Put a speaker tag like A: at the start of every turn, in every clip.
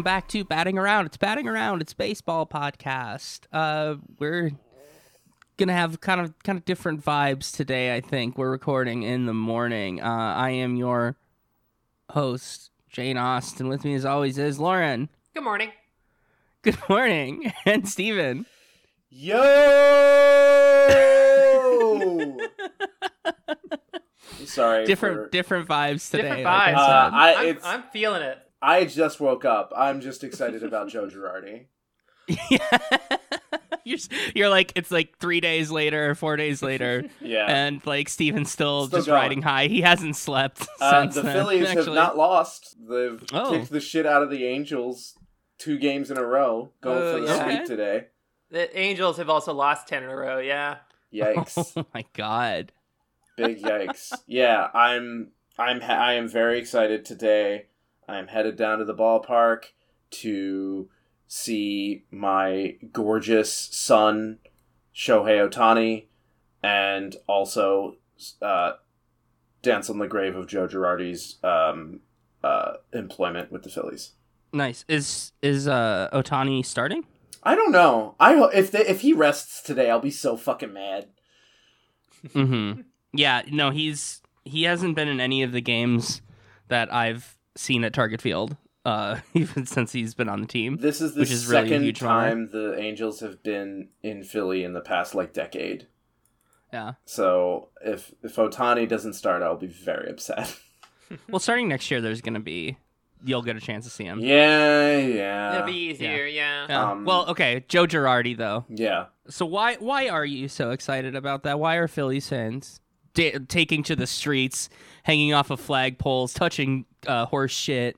A: welcome back to Batting Around. It's Batting Around. It's baseball podcast. Uh, we're gonna have kind of kind of different vibes today. I think we're recording in the morning. Uh, I am your host, Jane Austen. With me, as always, is Lauren.
B: Good morning.
A: Good morning, and Steven.
C: Yo! Sorry.
A: Different
C: for-
A: different vibes today.
B: Different
A: like I
B: vibes.
C: Uh, I-
B: I'm, I'm feeling it.
C: I just woke up. I'm just excited about Joe Girardi.
A: yeah. you're, you're like it's like three days later four days later
C: Yeah.
A: and like steven's still,
C: Still
A: just
C: going.
A: riding high he hasn't slept
C: Uh,
A: since
C: the
A: then,
C: Phillies have not lost. They've
A: Oh.
C: kicked the shit out of the Angels two games in a row, going
B: Oh,
C: for the
B: yeah.
C: sweep today.
B: The Angels have also lost 10 in a row, yeah.
C: Yikes.
A: oh my god
C: Big yikes. Yeah, I'm I'm ha- I am very excited today. I'm headed down to the ballpark to see my gorgeous son Shohei Ohtani and also uh, dance on the grave of Joe Girardi's um, uh, employment with the Phillies.
A: nice is is uh ohtani starting
C: I don't know. I if they, if he rests today, I'll be so fucking mad.
A: mm-hmm yeah no he's he hasn't been in any of the games that i've seen at target field uh even since he's been on the team
C: This is the
A: Which is really a
C: second
A: huge bummer.
C: time the Angels have been in Philly in the past like decade.
A: yeah
C: So if if Ohtani doesn't start, I'll be very upset.
A: well starting next year there's gonna be you'll get a chance to see him
C: yeah, yeah,
B: It'll be easier, yeah.
A: Yeah.
C: Um,
A: well okay joe girardi though
C: yeah.
A: So why why are you so excited about that? Why are Phillies fans da- taking to the streets, hanging off of flagpoles, touching uh, horse shit?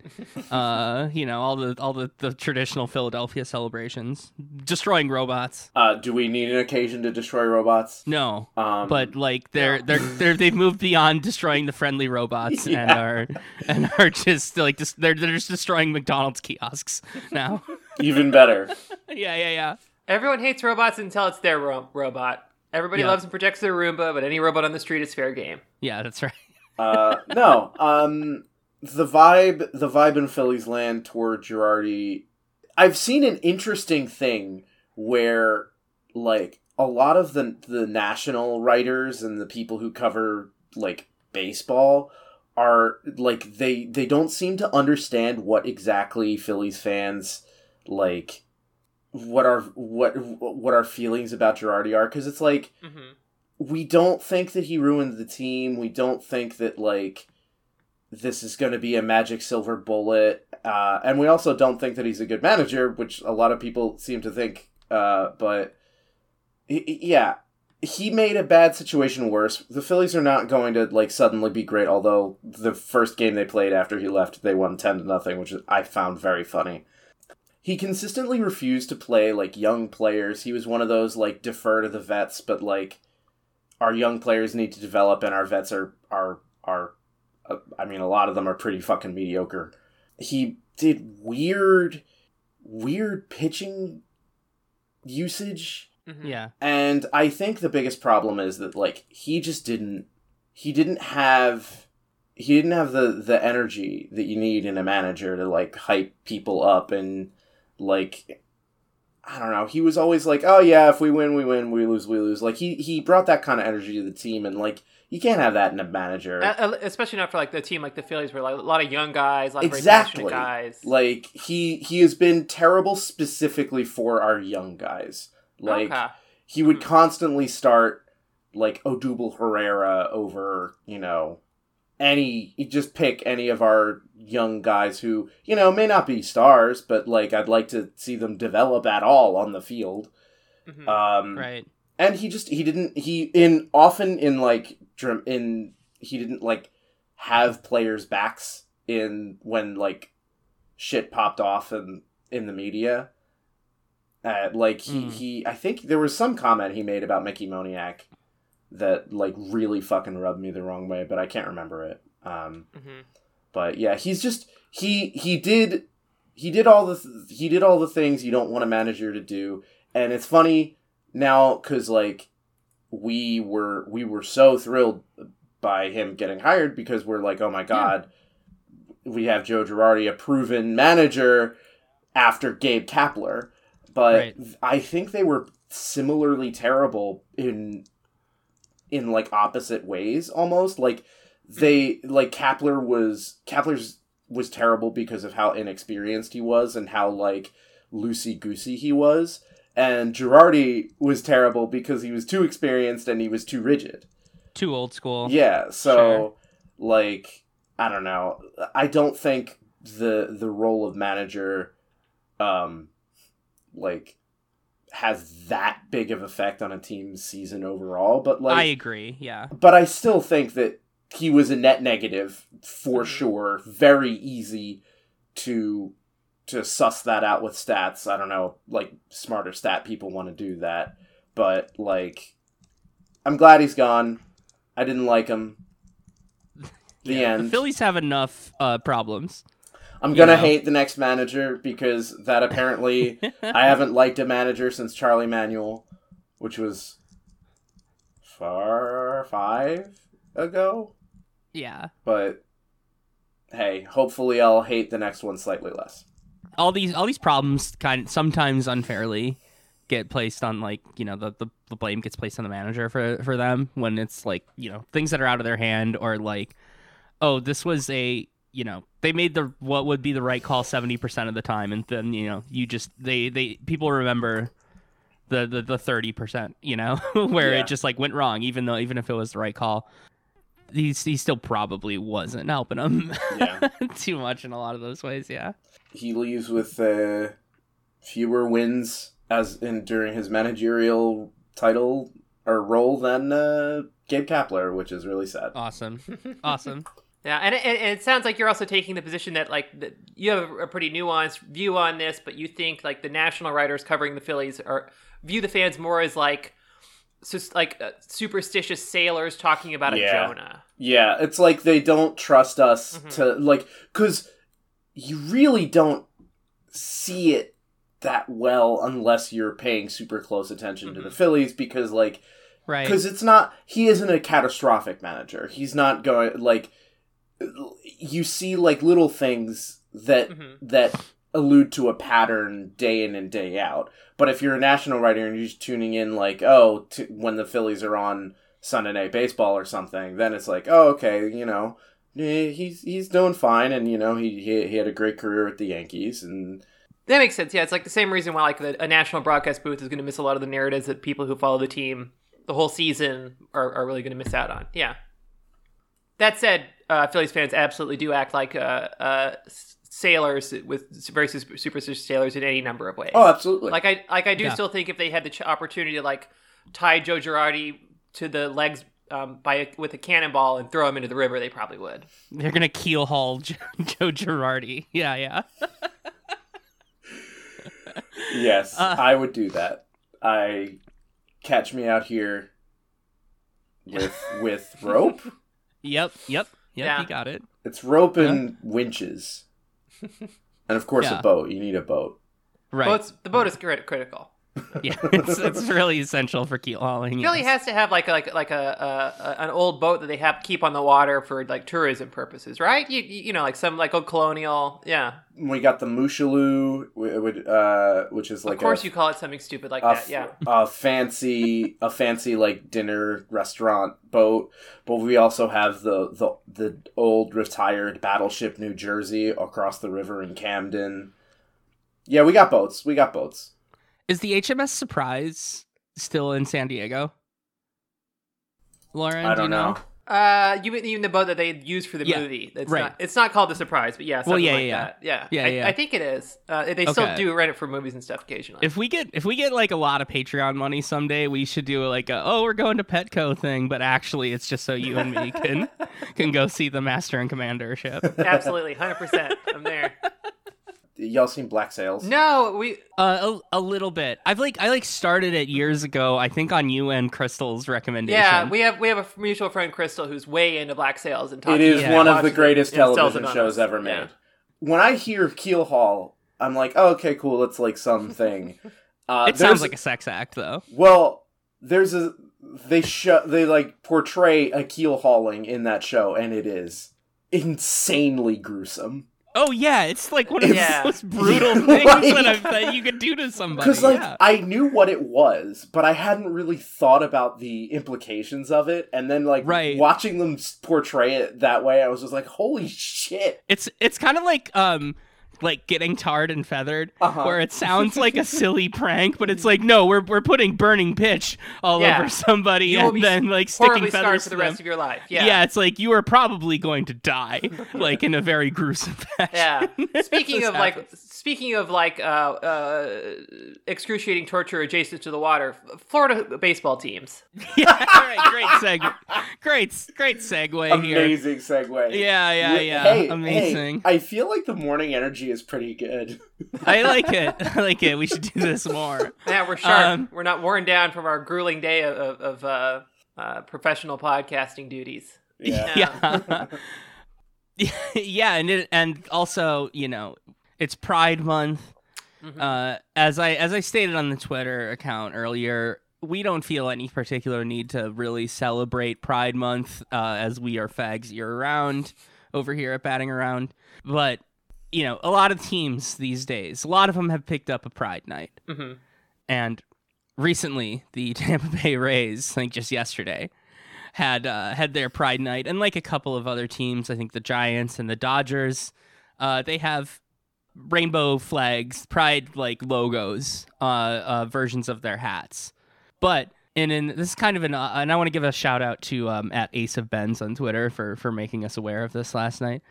A: Uh, you know all the all the, the traditional Philadelphia celebrations, destroying robots.
C: Uh, do we need an occasion to destroy robots?
A: No,
C: Um,
A: but like they're they're they're they've moved beyond destroying the friendly robots and are and are just like just they're they're just destroying McDonald's kiosks now.
C: even better.
A: yeah, yeah, yeah.
B: Everyone hates robots until it's their ro- robot. Everybody
A: Yeah.
B: loves and protects their Roomba, but any robot on the street is fair game.
A: Yeah, that's right.
C: Uh, no, um, the vibe, the vibe in Philly's land toward Girardi. I've seen an interesting thing where, like, a lot of the the national writers and the people who cover like baseball are like they they don't seem to understand what exactly Phillies fans like what our what what our feelings about Girardi are because it's like
B: Mm-hmm.
C: we don't think that he ruined the team. We don't think that like this is going to be a magic silver bullet, uh, and we also don't think that he's a good manager, which a lot of people seem to think. Uh, but he- yeah, he made a bad situation worse. The Phillies are not going to like suddenly be great. Although the first game they played after he left, they won ten to nothing, which I found very funny. He consistently refused to play like young players. He was one of those like defer to the vets, but like our young players need to develop, and our vets are are are. Uh, I mean, a lot of them are pretty fucking mediocre. He did weird, weird pitching usage,
B: Mm-hmm.
A: Yeah.
C: and I think the biggest problem is that like he just didn't he didn't have he didn't have the the energy that you need in a manager to like hype people up and like I don't know. He was always like, "Oh yeah, if we win, we win. We lose, we lose." Like he he brought that kind of energy to the team, and like you can't have that in a manager.
B: Especially not for like the team like the Phillies, where like a lot of young guys, a lot of very
C: exactly.
B: guys.
C: Like he he has been terrible specifically for our young guys. Like
B: okay.
C: he would
B: Hmm.
C: constantly start like Odubel Herrera over, you know, any just pick any of our young guys who, you know, may not be stars, but like I'd like to see them develop at all on the field.
B: Mhm.
C: Um
A: Right.
C: and he just he didn't he in often in like in he didn't like have players backs in when like shit popped off in in the media uh, like he,
A: Mm.
C: he i think there was some comment he made about mickey moniak that like really fucking rubbed me the wrong way but i can't remember it um
B: Mhm.
C: but yeah he's just he he did he did all the th- he did all the things you don't want a manager to do and it's funny now because like we were we were so thrilled by him getting hired because we're like oh my god we have joe girardi a proven manager after Gabe Kapler, but
A: Right.
C: I think they were similarly terrible in in like opposite ways almost. Like they like Kapler was Kapler's was terrible because of how inexperienced he was and how like loosey goosey he was. And Girardi was terrible because he was too experienced and he was too rigid.
A: Too old school.
C: Yeah, so
A: Sure.
C: like I don't know. I don't think the the role of manager um like has that big of effect on a team's season overall, but like
A: I agree. Yeah.
C: but I still think that he was a net negative for
B: Mhm.
C: sure. Very easy to to suss that out with stats. I don't know, like smarter stat people want to do that, but like I'm glad he's gone. I didn't like him. The
A: Yeah,
C: end.
A: The Phillies have enough uh, problems.
C: I'm gonna
A: you know.
C: hate the next manager because that apparently I haven't liked a manager since Charlie Manuel, which was far five ago.
A: yeah.
C: But hey, hopefully I'll hate the next one slightly less.
A: all these all these problems kind of, sometimes unfairly get placed on like you know the, the the blame gets placed on the manager for for them when it's like you know things that are out of their hand or like oh this was a you know they made the what would be the right call 70% of the time and then you know you just they they people remember the the, the 30% you know where
C: Yeah.
A: it just like went wrong even though even if it was the right call he, he still probably wasn't helping them
C: Yeah.
A: too much in a lot of those ways yeah
C: He leaves with uh, fewer wins as in during his managerial title or role than uh, Gabe Kapler, which is really sad.
A: awesome awesome
B: Yeah, and it, and it sounds like you're also taking the position that like that you have a pretty nuanced view on this, but you think like the national writers covering the Phillies are view the fans more as like sus- like uh, superstitious sailors talking about a Jonah.
C: Yeah, it's like they don't trust us
B: Mhm.
C: to like cuz you really don't see it that well unless you're paying super close attention to the
B: Mhm.
C: Phillies because like
A: right
C: because it's not he isn't a catastrophic manager. He's not going like you see like little things that
B: Mhm.
C: that allude to a pattern day in and day out. But if you're a national writer and you're just tuning in like, oh, to, when the Phillies are on Sunday Night Baseball or something, then it's like, oh, okay, you know, he's he's doing fine, and you know, he he, he had a great career with the Yankees, and
B: That makes sense. Yeah, it's like the same reason why like the, a national broadcast booth is going to miss a lot of the narratives that people who follow the team the whole season are, are really going to miss out on. Yeah. That said, uh, Phillies fans absolutely do act like uh, uh, sailors with very superstitious sailors in any number of ways.
C: oh, absolutely,
B: like I like I do
A: Yeah.
B: still think if they had the ch- opportunity to like tie Joe Girardi to the legs um, by a, with a cannonball and throw him into the river, they probably would.
A: They're gonna keel haul Joe, Joe Girardi. Yeah, yeah.
C: yes,
A: uh,
C: I would do that. I catch me out here with with rope.
A: Yep, yep, yep.
B: Yeah.
A: You got it.
C: It's rope and winches, and of course
A: Yeah.
C: a boat. You need a boat.
A: Right.
B: Boats, the boat is crit- critical.
A: yeah, it's, it's really essential for keel hauling.
B: Philly
A: yes.
B: has to have like a, like like a, a, a an old boat that they have keep on the water for like tourism purposes, right? You you you know like some like old colonial, yeah.
C: We got the Moshulu, which, uh, which is like
B: of course,
C: a,
B: you call it something stupid like
C: a,
B: that, yeah.
C: a fancy a fancy like dinner restaurant boat. But we also have the the the old retired battleship New Jersey across the river in Camden. Yeah, we got boats. We got boats.
A: Is the HMS Surprise still in San Diego? Lauren,
C: I
A: do you
C: don't know.
B: Uh, you mean even the boat that they used for the
A: Yeah,
B: movie? It's
A: right.
B: not. It's not called the surprise, but yeah, something
A: yeah,
B: like
A: yeah,
B: that. Yeah,
A: Yeah,
B: I,
A: yeah.
B: I think it is. Uh, they still do rent it for movies and stuff occasionally.
A: If we get if we get like a lot of Patreon money someday, we should do like a oh we're going to Petco thing, but actually it's just so you and me can can go see the Master and Commander ship.
B: Absolutely, hundred percent. I'm there.
C: Y'all seen Black Sails?
B: No, we.
A: Uh, a, a little bit. I've like I like started it years ago. I think on you and Crystal's recommendation.
B: Yeah, we have we have a mutual friend, Crystal, who's way into Black Sails and
C: It
B: talking.
C: is
A: Yeah.
C: one of the greatest
B: and sells
C: television shows ever made.
B: Yeah.
C: When I hear keel haul, I'm like, oh, okay, cool. It's like something. Uh,
A: it sounds like a sex act though.
C: Well, there's a they show they like portray a keel hauling in that show, and it is insanely gruesome.
A: Oh yeah, it's like one of the most brutal
C: Right.
A: things that, I've, that you could do to somebody.
C: Because like
A: yeah.
C: I knew what it was, but I hadn't really thought about the implications of it. And then like
A: Right.
C: watching them portray it that way, I was just like, "Holy shit!"
A: It's it's kind of like um like getting tarred and feathered,
C: Uh-huh.
A: where it sounds like a silly prank, but it's like no, we're we're putting burning pitch all
B: Yeah.
A: over somebody
B: You
A: and then like sticking feathers
B: for
A: to
B: the rest of your life.
A: Yeah.
B: Yeah.
A: it's like you are probably going to die, like in a very gruesome fashion.
B: Yeah. Speaking of like,
A: happens.
B: Speaking of like, uh, uh, excruciating torture adjacent to the water, Florida baseball teams.
A: yeah, all right, great segue, great great segue here.
C: Amazing segue.
A: Yeah, yeah,
C: Wait,
A: yeah,
C: hey,
A: amazing.
C: hey, I feel like the morning energy is pretty good.
A: I like it. I like it. We should do this more.
B: Yeah, we're sharp.
A: Um,
B: we're not worn down from our grueling day of, of, of uh, uh, professional podcasting duties.
C: Yeah.
B: Yeah.
A: Yeah. yeah, and it, and also, you know, it's Pride month.
B: Mhm.
A: Uh, as I as I stated on the Twitter account earlier, we don't feel any particular need to really celebrate Pride month uh, as we are fags year round over here at Batting Around. But you know, a lot of teams these days, a lot of them have picked up a Pride night.
B: hmm
A: And recently, the Tampa Bay Rays, I think just yesterday, had uh, had their Pride Night, and like a couple of other teams, I think the Giants and the Dodgers, uh, they have rainbow flags, Pride like logos, uh, uh, versions of their hats. But and in this is kind of an, uh, and I want to give a shout out to um, at Ace of Benz on Twitter for for making us aware of this last night.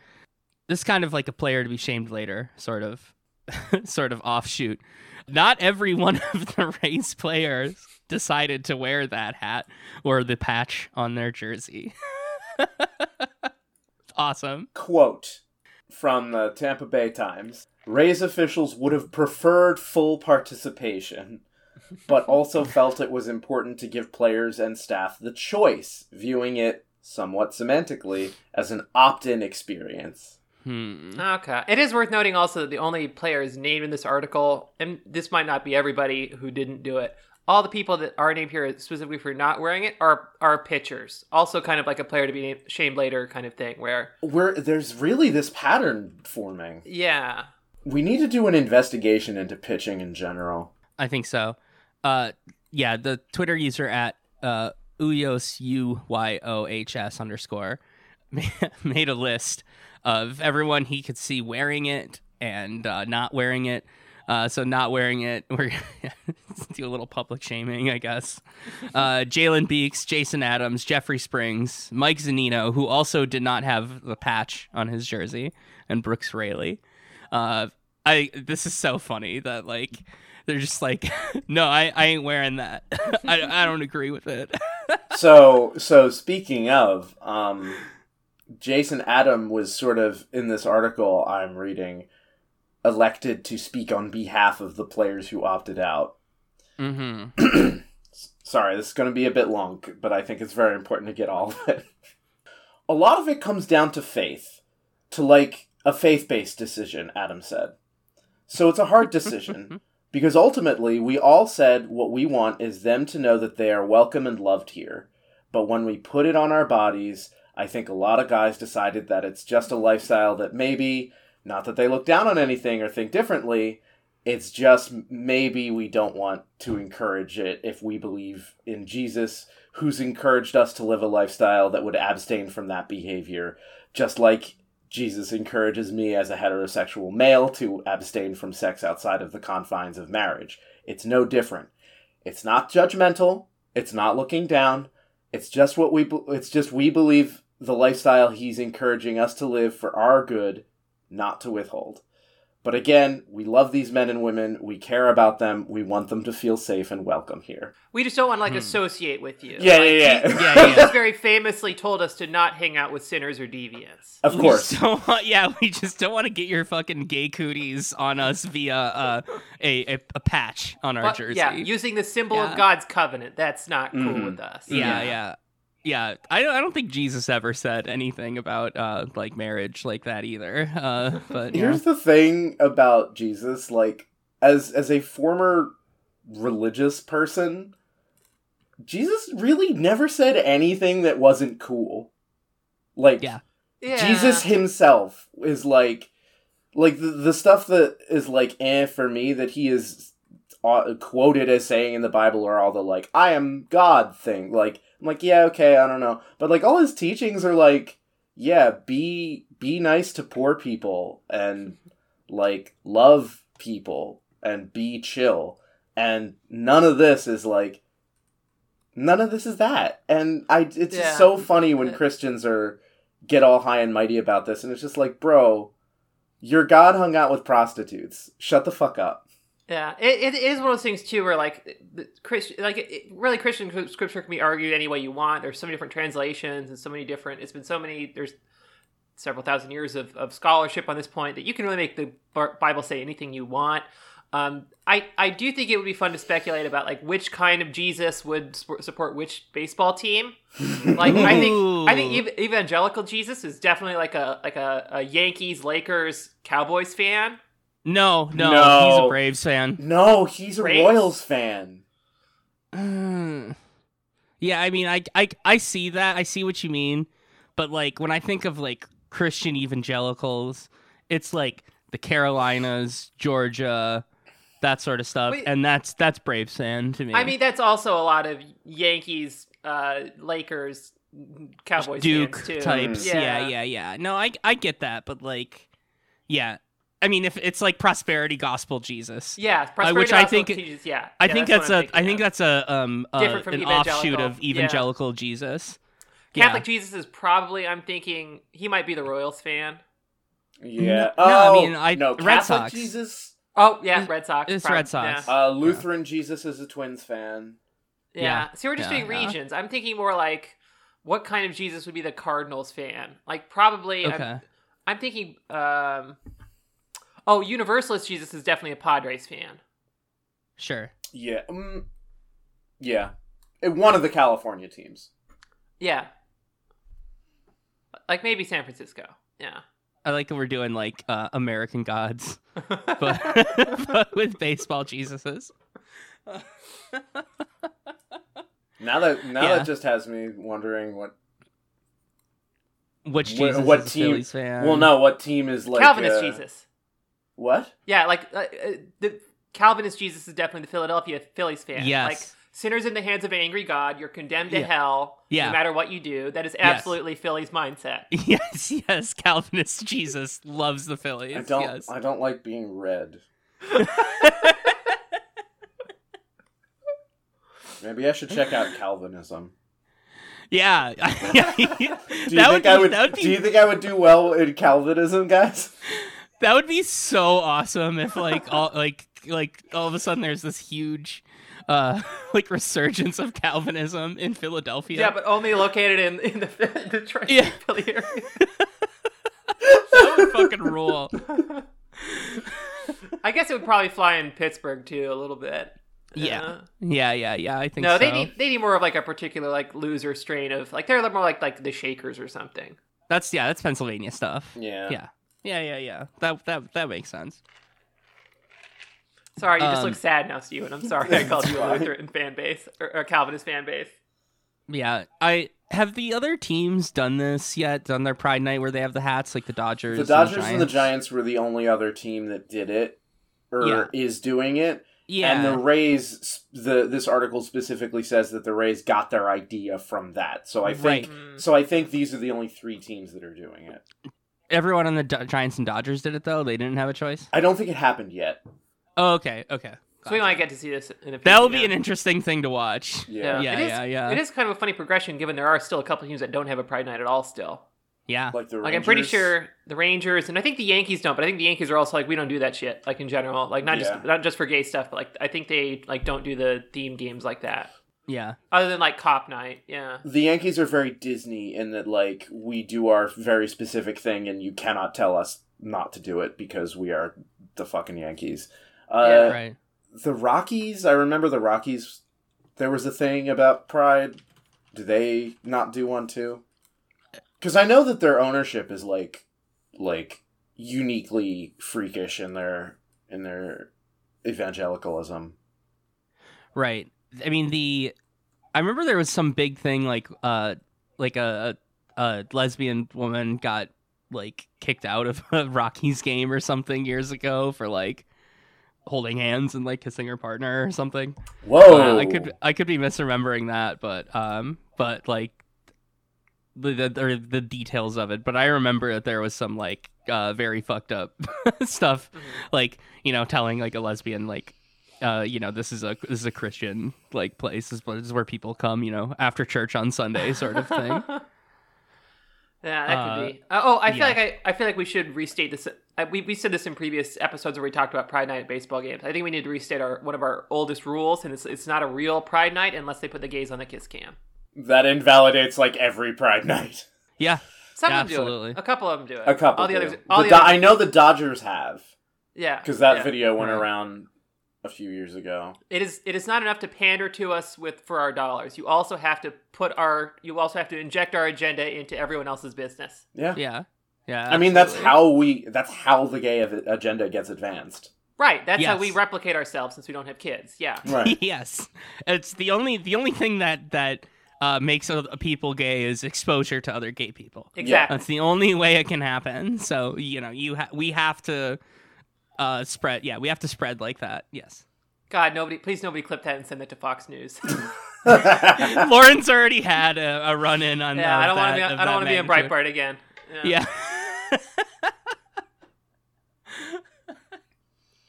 A: This is kind of like a player to be shamed later, sort of, sort of offshoot not every one of the Rays players decided to wear that hat or the patch on their jersey. awesome.
C: Quote from the Tampa Bay Times Rays officials would have preferred full participation, but also felt it was important to give players and staff the choice, viewing it somewhat semantically as an opt in experience.
A: Hmm.
B: Okay. It is worth noting also that the only players named in this article, and this might not be everybody who didn't do it, all the people that are named here specifically for not wearing it are are pitchers. Also, kind of like a player to be named, shamed later kind of thing. Where
C: Where there's really this pattern forming.
B: yeah,
C: We need to do an investigation into pitching in general.
A: I think so. Uh, yeah, the Twitter user at uh, Uyos U Y O H S underscore made a list of everyone he could see wearing it and uh, not wearing it. Uh, so not wearing it, we're gonna do a little public shaming, I guess. Uh, Jalen Beeks, Jason Adams, Jeffrey Springs, Mike Zunino, who also did not have the patch on his jersey, and Brooks Raley. Uh, I this is so funny that like they're just like, no, I, I ain't wearing that. I, I don't agree with it.
C: so so speaking of um jason adam was sort of in this article i'm reading elected to speak on behalf of the players who opted out
A: mm-hmm.
C: sorry this is going to be a bit long but i think it's very important to get all of it a lot of it comes down to faith to like a faith-based decision adam said so it's a hard decision because ultimately we all said what we want is them to know that they are welcome and loved here. But when we put it on our bodies, I think a lot of guys decided that it's just a lifestyle that maybe, not that they look down on anything or think differently, it's just maybe we don't want to encourage it if we believe in Jesus, who's encouraged us to live a lifestyle that would abstain from that behavior, just like Jesus encourages me as a heterosexual male to abstain from sex outside of the confines of marriage. It's no different. It's not judgmental. It's not looking down. It's just what we. It's just we believe the lifestyle he's encouraging us to live for our good, not to withhold. But again, we love these men and women. We care about them. We want them to feel safe and welcome here.
B: we just don't want to like
A: Hmm.
B: associate with you.
C: Yeah,
B: Like,
C: yeah, yeah.
B: Je-
A: Yeah, yeah.
B: Jesus very famously told us to not hang out with sinners or deviants.
C: Of course.
A: just don't want- yeah, we just don't want to get your fucking gay cooties on us via uh, a, a a patch on our
B: But,
A: jersey.
B: yeah, using the symbol
A: Yeah.
B: of God's covenant. That's not cool
C: Mhm.
B: with us.
A: yeah, yeah, yeah. I don't, I don't think Jesus ever said anything about uh, like marriage like that either. Uh, but yeah.
C: Here's the thing about Jesus, like as as a former religious person, Jesus really never said anything that wasn't cool. Like
A: Yeah.
B: Yeah.
C: Jesus himself is like like the, the stuff that is like eh for me that he is uh, quoted as saying in the Bible are all the like I am God thing. Like I'm like yeah okay I don't know, but like all his teachings are like yeah be be nice to poor people and like love people and be chill. And none of this is like none of this is that. And i it's
B: Yeah.
C: so funny when christians are get all high and mighty about this and it's just like bro your god hung out with prostitutes. Shut the fuck up
B: Yeah, it, it is one of those things too, where like the Christian, like it, really Christian scripture can be argued any way you want. There's so many different translations and so many different. It's been so many. There's several thousand years of, of scholarship on this point that you can really make the Bible say anything you want. Um, I I do think it would be fun to speculate about like which kind of Jesus would support which baseball team. Like I think I think ev- evangelical Jesus is definitely like a like a, a Yankees, Lakers, Cowboys fan.
A: No, no,
C: No.
A: he's a Braves fan.
C: no he's a
B: Braves?
C: royals fan
A: yeah, I mean, I, I, I see that. I see what you mean. But like when I think of like Christian evangelicals, it's like the Carolinas, Georgia, that sort of stuff,
B: Wait.
A: and that's that's Braves fan to me.
B: I mean, that's also a lot of Yankees, uh, Lakers, Cowboys
A: Duke
B: fans too.
A: types.
B: Yeah.
A: Yeah. yeah, yeah, No, I I get that, but like, yeah. I mean, if it's like prosperity gospel Jesus,
B: Yeah,
A: Uh,
B: prosperity
A: which I think-
B: teaches- yeah,
A: I
B: yeah,
A: think
B: that's,
A: that's, a I think
B: of.
A: that's a um uh,
B: Different from
A: an offshoot
B: evangelical.
A: of
B: Yeah.
A: evangelical Jesus.
B: Catholic
A: yeah.
B: Jesus is probably. I'm thinking he might be the Royals fan.
C: yeah
A: No, I
C: oh
A: mean, I-
C: no
A: Red
C: Catholic
A: Sox.
C: jesus
B: Oh yeah,
A: It's-
B: Red Sox.
A: it's
B: prob-
A: Red Sox.
B: Yeah.
C: uh lutheran jesus is a twins fan
B: yeah.
A: Yeah.
B: So we're just
A: Yeah,
B: doing
A: yeah.
B: regions. I'm thinking more like what kind of Jesus would be the Cardinals fan? Like probably. I'm-
A: Okay.
B: I'm, thinking. Um, oh, Universalist Jesus is definitely a Padres fan.
A: Sure.
C: yeah um, yeah Uh, one of the california teams
B: Yeah. Like maybe San Francisco. Yeah.
A: I like that we're doing like uh, American gods, but, but with baseball Jesuses.
C: now that now
A: Yeah.
C: that just has me wondering what
A: Which
C: Wh-
A: Jesus
C: what
A: is a
C: team-
A: fan?
C: well no what team is like
B: Calvinist
C: uh,
B: Jesus.
C: What
B: Yeah, like uh, uh, the Calvinist Jesus is definitely the Philadelphia Phillies fan.
A: Yes.
B: Like sinners in the hands of an angry God, you're condemned to
A: Yeah.
B: hell
A: Yeah.
B: no matter what you do. That is
A: Yes.
B: absolutely Philly's mindset.
A: Yes, yes. Calvinist Jesus loves the Phillies.
C: I don't
A: Yes.
C: I don't like being red. Maybe I should check out Calvinism.
A: Yeah.
C: Do you
A: that
C: think
A: would be,
C: I would,
A: that would be
C: Do you think I would do well in Calvinism, guys?
A: That would be so awesome if like all like like all of a sudden there's this huge uh like resurgence of Calvinism in Philadelphia.
B: Yeah, but only located in, in the, the Detroit
A: Yeah.
B: Philly area.
A: that would fucking rule.
B: I guess it would probably fly in Pittsburgh too a little bit.
A: Yeah. Yeah, yeah, yeah. I think
B: no,
A: so.
B: they need they need more of like a particular like loser strain of like they're a little more like like the Shakers or something.
A: That's yeah, that's Pennsylvania stuff.
C: Yeah.
A: Yeah. Yeah, yeah, yeah. That that that makes sense.
B: Sorry, you just
A: Um,
B: look sad now, Steven. I'm sorry I called you a Lutheran fan base or, or Calvinist fan base.
A: Yeah. I have the other teams done this yet? Done their Pride Night where they have the hats like the Dodgers.
C: The Dodgers and the
A: Giants?
C: Giants were the only other team that did it or
A: Yeah.
C: is doing it.
A: Yeah.
C: And the Rays the this article specifically says that the Rays got their idea from that. So I think
A: Right.
B: Mm.
C: so I think these are the only 3 teams that are doing it.
A: Everyone on the Do- Giants and Dodgers did it though. They didn't have a choice.
C: I don't think it happened yet.
A: Oh, okay. Okay.
B: So we might get to see this in a few
A: That will be
B: yeah.
A: an interesting thing to watch.
C: Yeah.
A: Yeah,
B: It is-
A: yeah, yeah.
B: It is kind of a funny progression given there are still a couple teams that don't have a Pride Night at all still.
A: Yeah.
C: Like the
B: Like I'm pretty sure the Rangers and I think the Yankees don't, but I think the Yankees are also like we don't do that shit like in general, like not
C: Yeah.
B: just not just for gay stuff, but like I think they like don't do the theme games like that.
A: Yeah.
B: Other than like Cop Night, yeah.
C: The Yankees are very Disney in that like we do our very specific thing and you cannot tell us not to do it because we are the fucking Yankees. Uh,
B: Yeah.
A: right.
C: The Rockies, I remember the Rockies. There was a thing about Pride. Do they not do one too? Because I know that their ownership is like, like uniquely freakish in their in their evangelicalism.
A: Right. I mean the I remember there was some big thing like uh like a a, lesbian woman got like kicked out of a Rockies game or something years ago for like holding hands and like kissing her partner or something.
C: Whoa!
A: Uh, I could I could be misremembering that, but um, but like the the, or the details of it. But I remember that there was some like uh very fucked up stuff, like you know telling like a lesbian like. Uh, you know, this is a this is a Christian like place. This is, where people come. You know, after church on Sunday, sort of thing.
B: Yeah, that
A: Uh,
B: could be. Uh, oh, I feel
A: yeah.
B: like I, I feel like we should restate this. Uh, we, we said this in previous episodes where we talked about Pride Night at baseball games. I think we need to restate our one of our oldest rules, and it's it's not a real Pride Night unless they put the gays on the kiss cam.
C: that invalidates like every Pride night.
A: Yeah,
B: Some
A: Yeah,
B: of them do it. A couple of them do it.
C: A couple.
B: All the
C: do.
B: others. All
C: The
B: the,
C: Do-
B: others.
C: I know the Dodgers have
B: Yeah,
C: because that
B: yeah.
C: video went
A: Right.
C: around a few years ago.
B: It is it is not enough to pander to us with for our dollars. You also have to put our you also have to inject our agenda into everyone else's business.
C: Yeah.
A: yeah, yeah.
C: I mean, that's how we. That's how the gay agenda gets advanced.
B: Right. That's how we replicate ourselves since we don't have kids. Yeah.
C: Right.
A: yes, it's the only the only thing that that uh, makes a, a people gay is exposure to other gay people.
B: Exactly.
A: That's the only way it can happen. So you know, you ha- we have to uh, spread. Yeah, we have to spread like that. Yes.
B: God, nobody, please nobody clip that and send it to Fox News.
A: Lauren's already had a, a run in on.
B: yeah, I don't want to
A: that-
B: be. I don't want to be in
A: magnitude.
B: Breitbart again.
A: Yeah.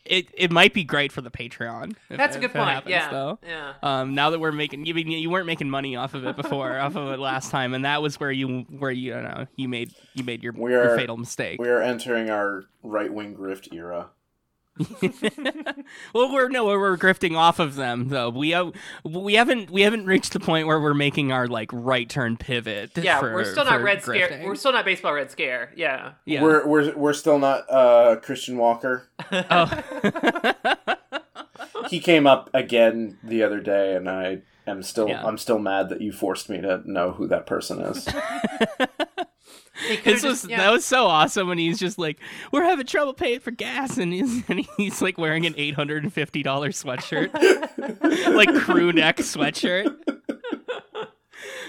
A: it it might be great for the Patreon. if-
B: That's a good point.
A: happens,
B: yeah.
A: Though.
B: Yeah.
A: Um, now that we're making you, you weren't making money off of it before, off of it last time, and that was where you where you, you know you made you made your,
C: We
A: your fatal mistake.
C: we are entering our right wing grift era.
A: well, we're no, we're grifting off of them though. We have we haven't we haven't reached the point where we're making our like right turn pivot.
B: Yeah,
A: for-
B: we're still not
A: for
B: Red Scare. We're still not baseball Red Scare. Yeah.
A: yeah.
C: We're we're we're still not uh, Christian Walker.
A: oh.
C: He came up again the other day, and I am still
A: Yeah.
C: I'm still mad that you forced me to know who that person is.
B: He could've
A: This was
B: yeah.
A: that was so awesome when he's just like, "We're having trouble paying for gas," and he's and he's like wearing an eight hundred and fifty dollars sweatshirt, like crew neck sweatshirt.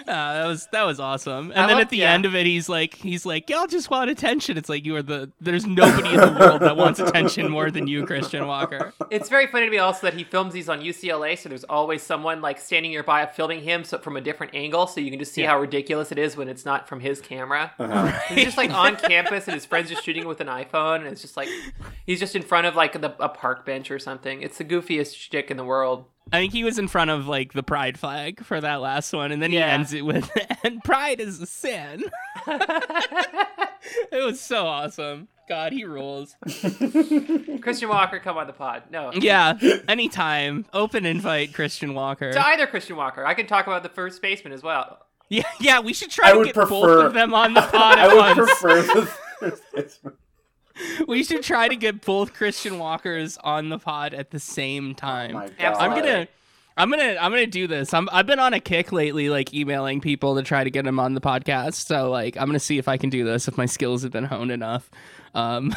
A: Uh, that was that was awesome. And
B: I
A: then
B: love-
A: at the
B: yeah.
A: end of it, he's like, he's like, "Y'all just want attention." It's like you are the there's nobody in the world that wants attention more than you, Christian Walker.
B: It's very funny to me also that he films these on UCLA, so there's always someone like standing nearby filming him so from a different angle, so you can just see
A: Yeah.
B: how ridiculous it is when it's not from his camera.
C: Uh-huh.
B: He's just like on campus and his friends just shooting with an iPhone, and it's just like he's just in front of like the, a park bench or something. It's the goofiest shtick in the world.
A: I think he was in front of like the pride flag for that last one, and then
B: Yeah.
A: he ends it with "and pride is a sin." it was so awesome. God, he rules.
B: Christian Walker, come on the pod. No,
A: Yeah, anytime. Open invite, Christian Walker.
B: to either Christian Walker. I can talk about the first baseman as well.
A: Yeah, yeah. We should try
C: I
A: to
C: would
A: get both
C: prefer-
A: of them on the pod
C: I would
A: once.
C: prefer the first
A: We should try to get both Christian Walkers on the pod at the same time.
C: Oh my God.
A: I'm gonna. I'm gonna I'm gonna do this. I'm I've been on a kick lately, like emailing people to try to get them on the podcast. So like I'm gonna see if I can do this if my skills have been honed enough. Um,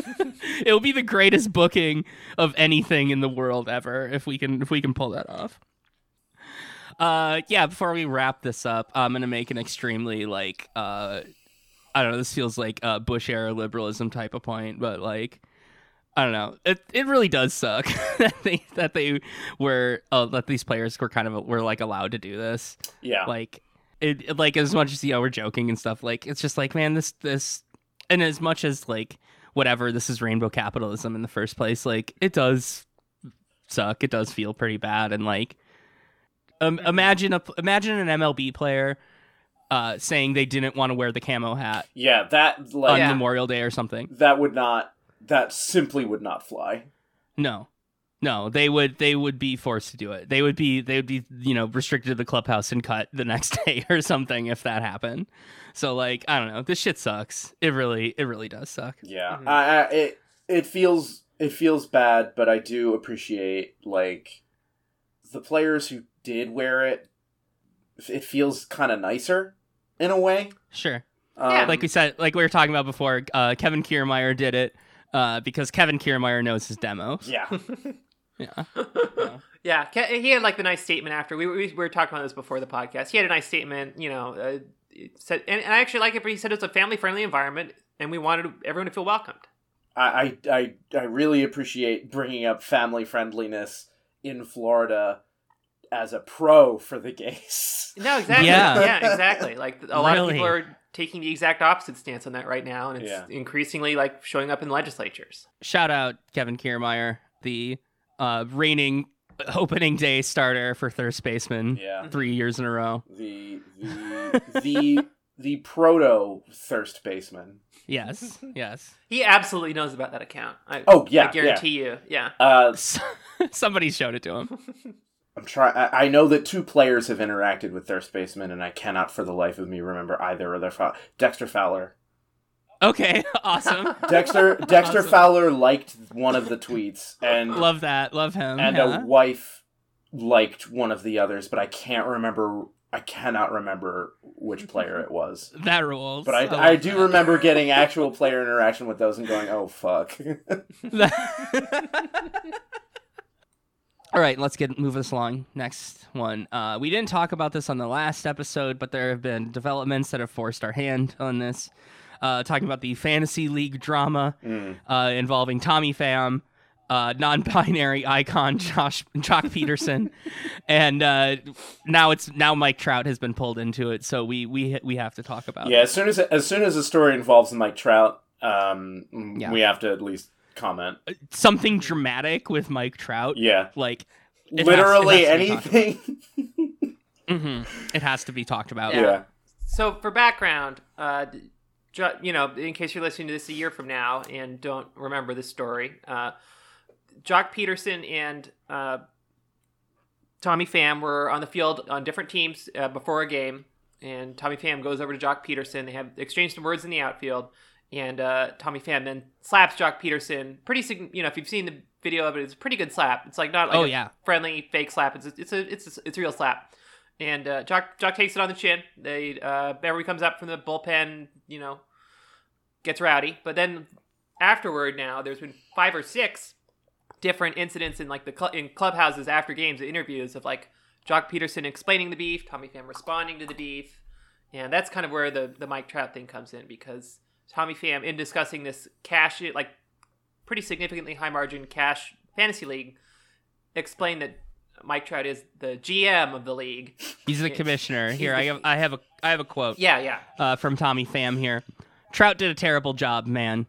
A: it'll be the greatest booking of anything in the world ever if we can if we can pull that off. Uh, yeah. Before we wrap this up, I'm gonna make an extremely like uh, I don't know. This feels like a Bush era liberalism type of point, but like. I don't know. It it really does suck that they that they were uh, that these players were kind of were like allowed to do this.
C: Yeah.
A: Like it, it- like as much as you know we're joking and stuff. Like it's just like man, this this and as much as like whatever this is rainbow capitalism in the first place. Like it does suck. It does feel pretty bad. And like um, imagine a imagine an MLB player uh, saying they didn't want to wear the camo hat
C: yeah, that
A: on
B: Yeah.
A: Memorial Day or something.
C: that would not that simply would not fly.
A: No. No, they would they would be forced to do it. They would be they would be, you know, restricted to the clubhouse and cut the next day or something if that happened. So like, I don't know. This shit sucks. It really it really does suck.
C: Yeah,
B: Mhm.
C: I, I, it it feels it feels bad, but I do appreciate like the players who did wear it. It feels kind of nicer in a way.
A: Sure.
C: Um,
B: Yeah.
A: Like we said like we were talking about before, uh, Kevin Kiermaier did it uh, because Kevin Kiermaier knows his demos.
C: yeah,
A: Yeah.
B: Yeah, Ke- he had like the nice statement after. We, we, we were talking about this before the podcast. He had a nice statement, you know. Uh, said, and, and I actually like it, but he said it's a family friendly environment, and we wanted everyone to feel welcomed.
C: I, I, I, I really appreciate bringing up family friendliness in Florida as a pro for the gays.
B: No, exactly.
A: Yeah.
B: Yeah, exactly. Like a lot of people are taking the exact opposite stance on that right now, and it's
C: Yeah.
B: increasingly like showing up in legislatures.
A: Shout out Kevin Kiermaier, the uh, reigning opening day starter for third baseman
C: Yeah.
A: three years in a row.
C: The the the the proto thirst baseman.
A: Yes, yes.
B: He absolutely knows about that account. I,
C: Oh yeah,
B: I guarantee you. Yeah.
C: Uh,
A: Somebody showed it to him.
C: I'm trying. I know that two players have interacted with their baseman, and I cannot for the life of me remember either of their. Fa- Dexter Fowler.
A: Okay, awesome.
C: Dexter Dexter
A: Awesome.
C: Fowler liked one of the tweets, and
A: Love that. Love him.
C: and
A: yeah.
C: a wife liked one of the others, but I can't remember. I cannot remember which player it was.
A: that rules.
C: But I,
A: love
C: I do
A: that.
C: remember getting actual player interaction with those and going, "Oh fuck."
A: All right, let's get move this along. Next one. Uh, we didn't talk about this on the last episode, but there have been developments that have forced our hand on this. Uh, talking about the fantasy league drama
C: Mm.
A: uh, involving Tommy Pham, uh, non-binary icon Josh Joc Pederson, and uh, now it's now Mike Trout has been pulled into it. So we we we have to talk about. It.
C: Yeah, as soon as as soon as a story involves Mike Trout, um,
A: Yeah.
C: we have to at least comment.
A: something dramatic with Mike Trout.
C: Yeah,
A: Like
C: literally
A: has to be talked
C: anything.
A: Mhm. It has to be talked about.
C: yeah.
B: Yeah. So for background, uh, ju- you know, in case you're listening to this a year from now and don't remember this story, uh, Joc Pederson and uh, Tommy Pham were on the field on different teams uh, before a game, and Tommy Pham goes over to Joc Pederson. They have exchanged some words in the outfield, and uh, Tommy Pham then slaps Joc Pederson. Pretty, sig- you know, if you've seen the video of it, it's a pretty good slap. It's like not like
A: Oh,
B: a
A: yeah.
B: friendly fake slap. It's a, it's a it's a, it's a real slap. And uh, Joc Joc takes it on the chin. They uh, Beverly comes up from the bullpen, you know, gets rowdy. But then afterward, now there's been five or six different incidents in like the cl- in clubhouses after games, interviews of like Joc Pederson explaining the beef, Tommy Pham responding to the beef, and that's kind of where the the Mike Trout thing comes in because Tommy Pham, in discussing this cash like pretty significantly high margin cash fantasy league, explained that Mike Trout is the GM of the league.
A: He's the commissioner.
B: He's
A: Here,
B: the-
A: I have I have a I have a quote
B: Yeah, yeah.
A: uh, from Tommy Pham here. Trout did a terrible job, man.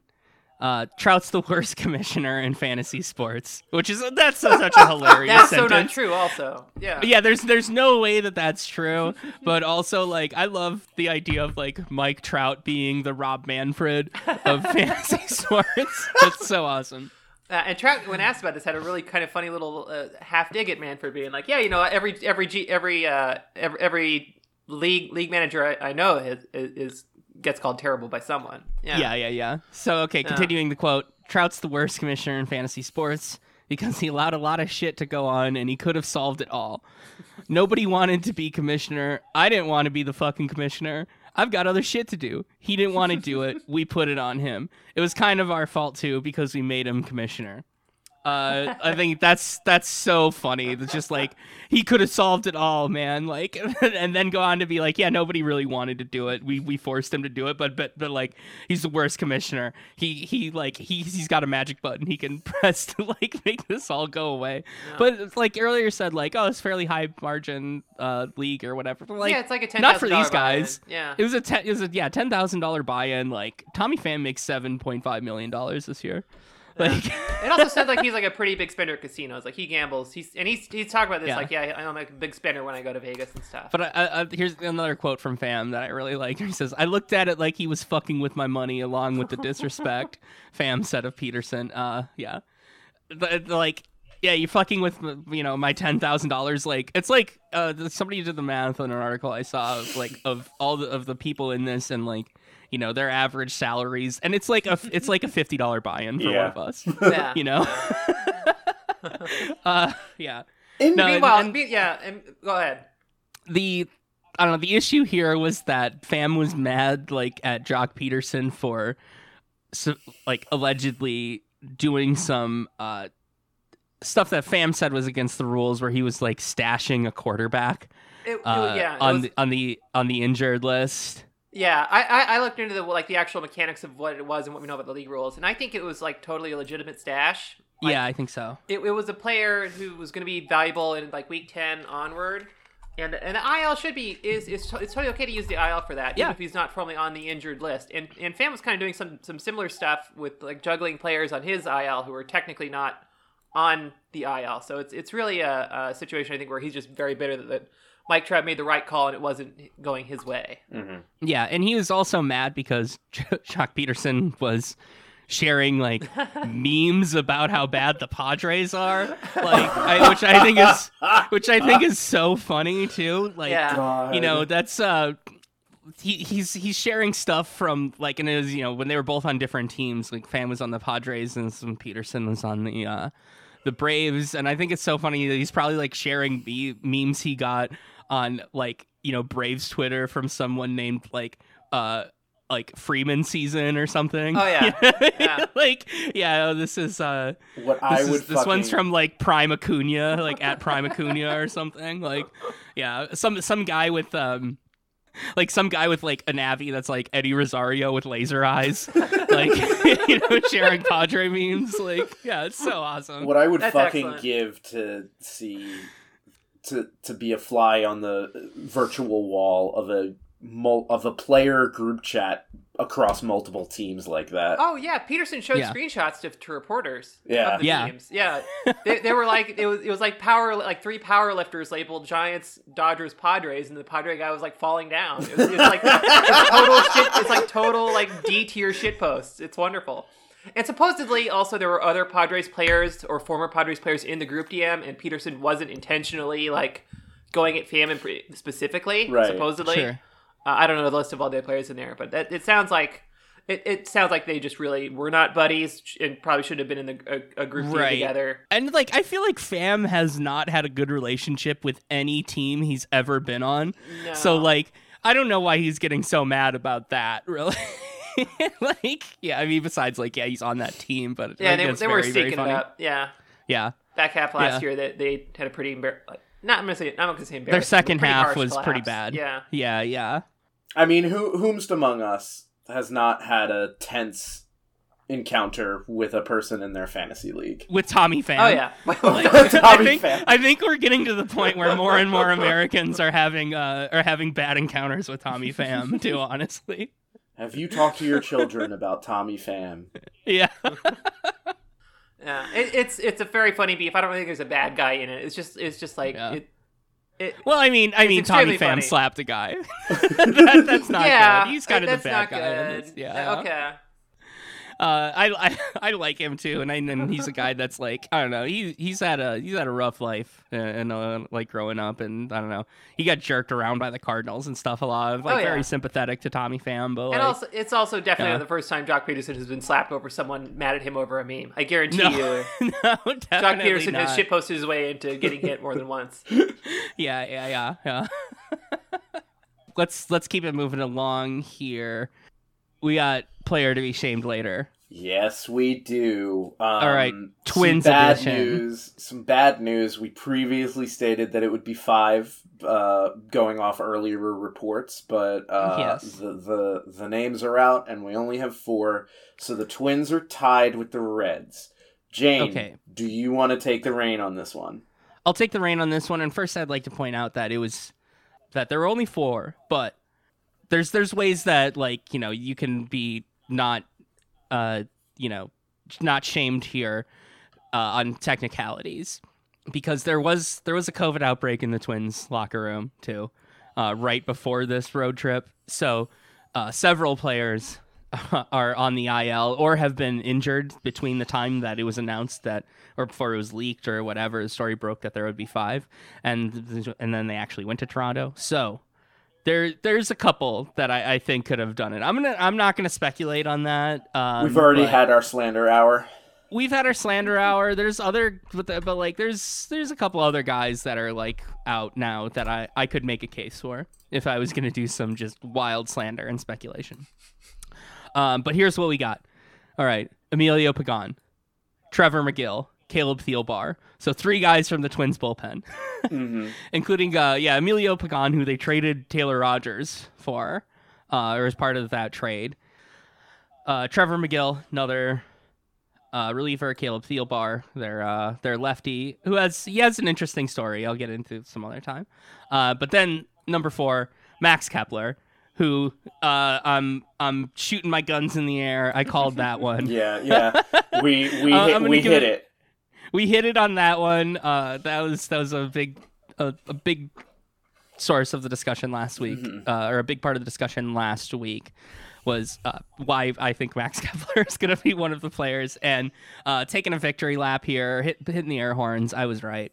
A: Uh, Trout's the worst commissioner in fantasy sports, which is that's so, such a hilarious
B: That's so
A: sentence.
B: not true. Also, yeah.
A: Yeah, there's there's no way that that's true, but also like I love the idea of like Mike Trout being the Rob Manfred of fantasy sports. That's so awesome.
B: Uh, and Trout, when asked about this, had a really kind of funny little uh, half dig at Manfred, being like, "Yeah, you know, every every G, every uh, every, every league league manager I, I know is, is gets called terrible by someone." Yeah,
A: Yeah, yeah, yeah. So, okay, continuing the quote Trout's the worst commissioner in fantasy sports because he allowed a lot of shit to go on and he could have solved it all. Nobody wanted to be commissioner. I didn't want to be the fucking commissioner. I've got other shit to do. He didn't want to do it. We put it on him. It was kind of our fault too because we made him commissioner. Uh, I think that's that's so funny. It's just like he could have solved it all, man. Like, and then go on to be like, yeah, nobody really wanted to do it. We we forced him to do it, but but but like he's the worst commissioner. He he like he he's got a magic button he can press to like make this all go away. But like earlier said, like oh, it's fairly high margin uh league or whatever. But, like
B: yeah, it's like a ten
A: not for these guys.
B: Yeah,
A: It was a ten, it was a yeah ten thousand dollar buy in. Like Tommy Pham makes seven point five million dollars this year. Like
B: it also sounds like he's like a pretty big spender at casinos. Like he gambles. He's and he's he's talking about this
A: Yeah.
B: like, yeah, I'm like a big spender when I go to Vegas and stuff.
A: But I, I, here's another quote from Pham that I really like. He says, "I looked at it like he was fucking with my money, along with the disrespect." Pham said of Pederson. Uh, yeah, The- the, like, yeah, you're fucking with you know my ten thousand dollars. Like, it's like uh, somebody did the math on an article I saw of like of all the, of the people in this and like you know their average salaries, and it's like a it's like a fifty dollar buy-in for
C: Yeah.
A: one of us.
B: yeah.
A: You know. uh, yeah.
C: In-
A: No,
B: Meanwhile,
A: and-
B: be- yeah, and go ahead.
A: the I don't know. The issue here was that Pham was mad like at Joc Pederson for so, like allegedly doing some uh stuff that Pham said was against the rules, where he was like stashing a quarterback
B: It, it-
A: uh,
B: yeah, it
A: on
B: was-
A: the on the on the injured list.
B: Yeah, I, I I looked into the like the actual mechanics of what it was and what we know about the league rules, and I think it was like totally a legitimate stash. Like,
A: yeah, I think so.
B: it, it was a player who was going to be valuable in like week ten onward, and and the IL should be is is it's totally okay to use the IL for that,
A: Yeah.
B: even if he's not formally on the injured list. And and Pham was kind of doing some some similar stuff with like juggling players on his IL who are technically not on the IL. So it's it's really a, a situation I think where he's just very bitter that, that Mike Trout made the right call and it wasn't going his way.
C: hmm
A: Yeah, and he was also mad because Joc Pederson was sharing like memes about how bad the Padres are, like I, which I think is which I think is so funny too. Like
B: Yeah.
A: You know that's uh he, he's he's sharing stuff from like and it was you know when they were both on different teams like Pham was on the Padres and some Pederson was on the uh the Braves and I think it's so funny that he's probably like sharing the memes he got on like you know Braves Twitter from someone named like uh like Freeman season or something.
B: Oh, yeah. Yeah.
A: like yeah, oh, this is uh
C: What
A: this,
C: I
A: is-
C: would
A: this one's from like Prime Acuna, like at Prime Acuna or something. Like, yeah, some some guy with um, like some guy with like a Navi that's like Eddie Rosario with laser eyes, like you know, sharing Padre memes. Like, yeah, it's so awesome.
C: What I would
B: That's
C: fucking
B: excellent.
C: give to see to to be a fly on the virtual wall of a mul- of a player group chat across multiple teams like that.
B: Oh yeah, Pederson showed
A: Yeah.
B: screenshots to, to reporters.
C: Yeah.
B: of the
A: Yeah.
B: teams. yeah. They, they were like it was it was like power like three power lifters labeled Giants, Dodgers, Padres, and the Padre guy was like falling down. It was, it's like it's total shit. It's like total like D tier shit posts. It's wonderful. And supposedly also there were other Padres players or former Padres players in the group DM, and Pederson wasn't intentionally like going at Pham pre- specifically.
C: Right.
B: Supposedly.
A: Sure.
B: Uh, I don't know the list of all the players in there, but that, it sounds like it, it sounds like they just really were not buddies and probably should have been in the, a, a group team
A: Right.
B: together.
A: And like, I feel like Pham has not had a good relationship with any team he's ever been on.
B: No.
A: So like, I don't know why he's getting so mad about that. Really. like, yeah, I mean, besides like, yeah, he's on that team, but
B: yeah,
A: like,
B: they,
A: it's
B: they were
A: very, very
B: stinking
A: funny.
B: about yeah
A: Yeah.
B: back half last
A: Yeah.
B: year that they had a pretty embar- like, not I'm gonna say I'm not gonna say embarrassing.
A: Their second half
B: harsh
A: was pretty bad.
B: Yeah,
A: Yeah, yeah.
C: I mean, who whomst among us has not had a tense encounter with a person in their fantasy league?
A: With Tommy Pham.
B: oh yeah.
A: Like,
C: Tommy
A: I think
C: Pham.
A: I think we're getting to the point where more and more Americans are having uh are having bad encounters with Tommy Pham too. Honestly,
C: Have you talked to your children about Tommy Pham?
A: yeah,
B: yeah, it, it's it's a very funny beef. I don't think there's a bad guy in it. It's just it's just like
A: Yeah.
B: it. It,
A: Well, I mean, I mean, Tommy
B: extremely
A: Pham slapped a guy. that, that's not
B: yeah,
A: good. He's kind of
B: that's
A: the bad
B: not
A: guy. in
B: good.
A: this. Yeah.
B: Okay.
A: Uh, I, I I like him too, and I and he's a guy that's like I don't know. He he's had a he's had a rough life, uh, and uh, like growing up, and I don't know. He got jerked around by the Cardinals and stuff a lot. Like
B: Oh, yeah.
A: very sympathetic to Tommy Pham, but like,
B: And also, it's also definitely
A: Yeah.
B: the first time Joc Pederson has been slapped over someone mad at him over a meme. I guarantee
A: no,
B: you,
A: no, Joc
B: Pederson
A: not.
B: has shitposted his way into getting hit more than once.
A: Yeah, yeah, yeah, yeah. let's let's keep it moving along here. We got player to be shamed later.
C: Yes, we do. Um,
A: All right,
C: some bad
A: edition.
C: news. Some bad news. We previously stated that it would be five, uh, going off earlier reports, but uh,
A: Yes.
C: the, the the names are out, and we only have four. So the Twins are tied with the Reds. Jane,
A: Okay.
C: do you want to take the reign on this one?
A: I'll take the reign on this one. And first, I'd like to point out that it was that there were only four, but there's there's ways that like you know you can be not uh you know not shamed here uh, on technicalities because there was there was a COVID outbreak in the Twins locker room too, uh, right before this road trip. So uh, several players are on the IL or have been injured between the time that it was announced that or before it was leaked or whatever the story broke that there would be five and and then they actually went to Toronto. So there there's a couple that I, I think could have done it. I'm gonna I'm not gonna speculate on that. Um,
C: We've already had our slander hour.
A: we've had our slander hour. There's other, but, the, but like there's there's a couple other guys that are like out now that I I could make a case for if I was gonna do some just wild slander and speculation. Um, but here's what we got. All right, Emilio Pagan, Trevor Megill, Caleb Thielbar. So three guys from the Twins bullpen,
C: hmm
A: including uh yeah Emilio Pagan, who they traded Taylor Rogers for. uh, or as part of that trade. Uh, Trevor Megill, another uh, reliever, Caleb Thielbar, their uh, their lefty, who has he has an interesting story. I'll get into some other time. Uh, but then number four, Max Kepler, who uh, I'm I'm shooting my guns in the air. I called that one.
C: Yeah, yeah. We we hit, we hit
A: it-
C: it.
A: We hit it on that one. Uh, that was that was a big a, a big source of the discussion last week, uh, or a big part of the discussion last week was uh, why I think Max Kepler is going to be one of the players and uh, taking a victory lap here, hit, hitting the air horns. I was right,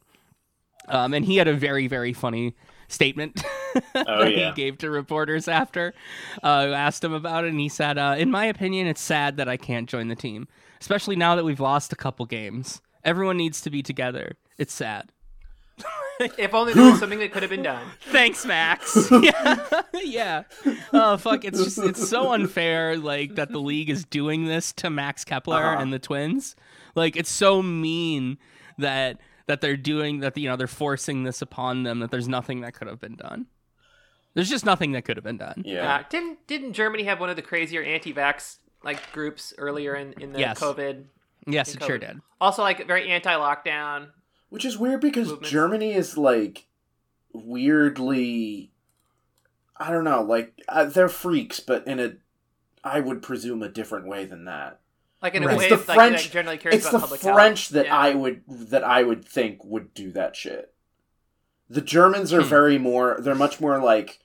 A: um, and he had a very very funny statement
C: Oh,
A: that
C: yeah.
A: he gave to reporters after uh, who asked him about it, and he said, uh, "In my opinion, it's sad that I can't join the team, especially now that we've lost a couple games. Everyone needs to be together. It's sad."
B: If only there was something that could have been done.
A: Thanks, Max. yeah, yeah. Oh fuck! It's just it's so unfair, like that the league is doing this to Max Kepler
C: Uh-huh.
A: and the Twins. Like it's so mean that that they're doing that. You know, they're forcing this upon them. That there's nothing that could have been done. There's just nothing that could have been done.
C: Yeah.
B: Uh, didn't didn't Germany have one of the crazier anti-vax like groups earlier in in the
A: Yes.
B: COVID?
A: Yes, it sure did.
B: Also, like very anti-lockdown.
C: Which is weird because
B: Movements.
C: Germany is like weirdly I don't know, like uh, they're freaks, but in a I would presume a different way than that.
B: Like in a
A: Right.
B: way,
C: It's the
B: like,
C: French-
B: that generally cares
C: it's
B: about
C: the
B: public
C: French
B: health.
C: that
B: Yeah.
C: I would that I would think would do that shit. The Germans are
A: Hmm.
C: very more they're much more like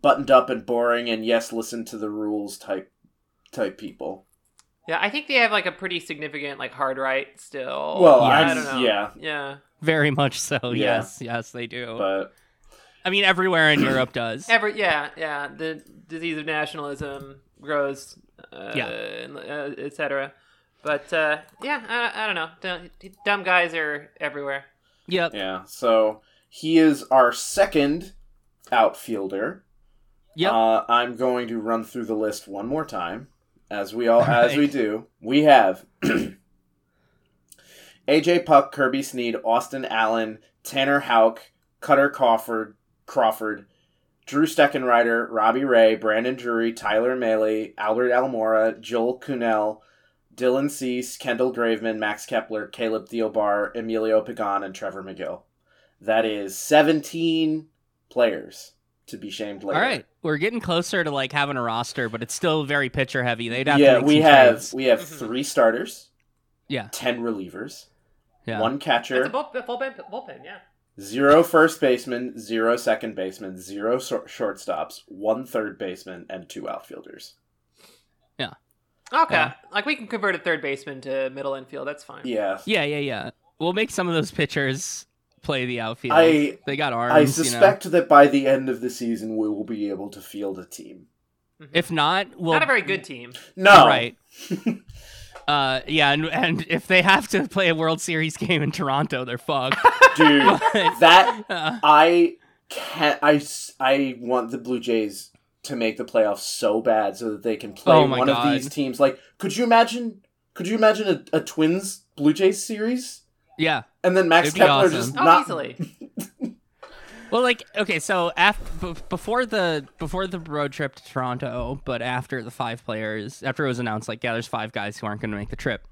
C: buttoned up and boring and yes, listen to the rules type type people.
B: Yeah, I think they have like a pretty significant like hard right still.
C: Well,
B: yeah, I
C: I'm-
B: don't know.
C: yeah.
B: yeah.
A: Very much so.
C: Yeah.
A: Yes, yes, they do.
C: But
A: I mean, everywhere in Europe does.
B: Every yeah, yeah. The disease of nationalism grows. Uh,
A: Yeah.
B: uh, etc. But uh, yeah, I, I don't know. Dumb, dumb guys are everywhere.
A: Yep.
C: yeah, so he is our second outfielder.
A: Yep.
C: Uh, I'm going to run through the list one more time, as we all as we do. We have AJ Puk, Kirby Snead, Austin Allen, Tanner Houck, Kutter Crawford, Crawford, Drew Steckenrider, Robbie Ray, Brandon Drury, Tyler Mahle, Albert Almora, Joel Kuhnel, Dylan Cease, Kendall Graveman, Max Kepler, Caleb Thielbar, Emilio Pagan, and Trevor Megill. That is 17 players to be shamed later.
A: All right, we're getting closer to like having a roster, but it's still very pitcher heavy. They'd have
C: yeah,
A: to
C: we have
A: trades.
C: we have
B: Mhm.
C: three starters,
A: Yeah,
C: ten relievers,
A: yeah.
C: one
B: That's
C: catcher,
B: a bull, bullpen, bullpen, yeah.
C: zero first baseman, zero second baseman, zero short- shortstops, one third baseman, and two outfielders. Yeah.
B: Okay,
A: Yeah.
B: like we can convert a third baseman to middle infield. That's fine.
C: Yeah,
A: Yeah, yeah, yeah. We'll make some of those pitchers play the outfield.
C: I-
A: they got arms.
C: I
A: you know.
C: suspect that by the end of the season we will be able to field a team.
A: If not, we'll
B: Not a very good team.
C: No,
A: right. uh, yeah, and and if they have to play a World Series game in Toronto, they're fucked.
C: dude. that
A: Uh,
C: I can't. I I want the Blue Jays to make the playoffs so bad so that they can play
A: Oh my
C: one
A: God.
C: of these teams. Like, could you imagine? Could you imagine a, a Twins Blue Jays series?
A: Yeah.
C: And then Max
A: It'd
C: Kepler
A: awesome.
C: just
B: Oh,
C: not
B: easily.
A: Well, like okay, so after b- before the before the road trip to Toronto, but after the five players, after it was announced, like yeah, there's five guys who aren't going to make the trip.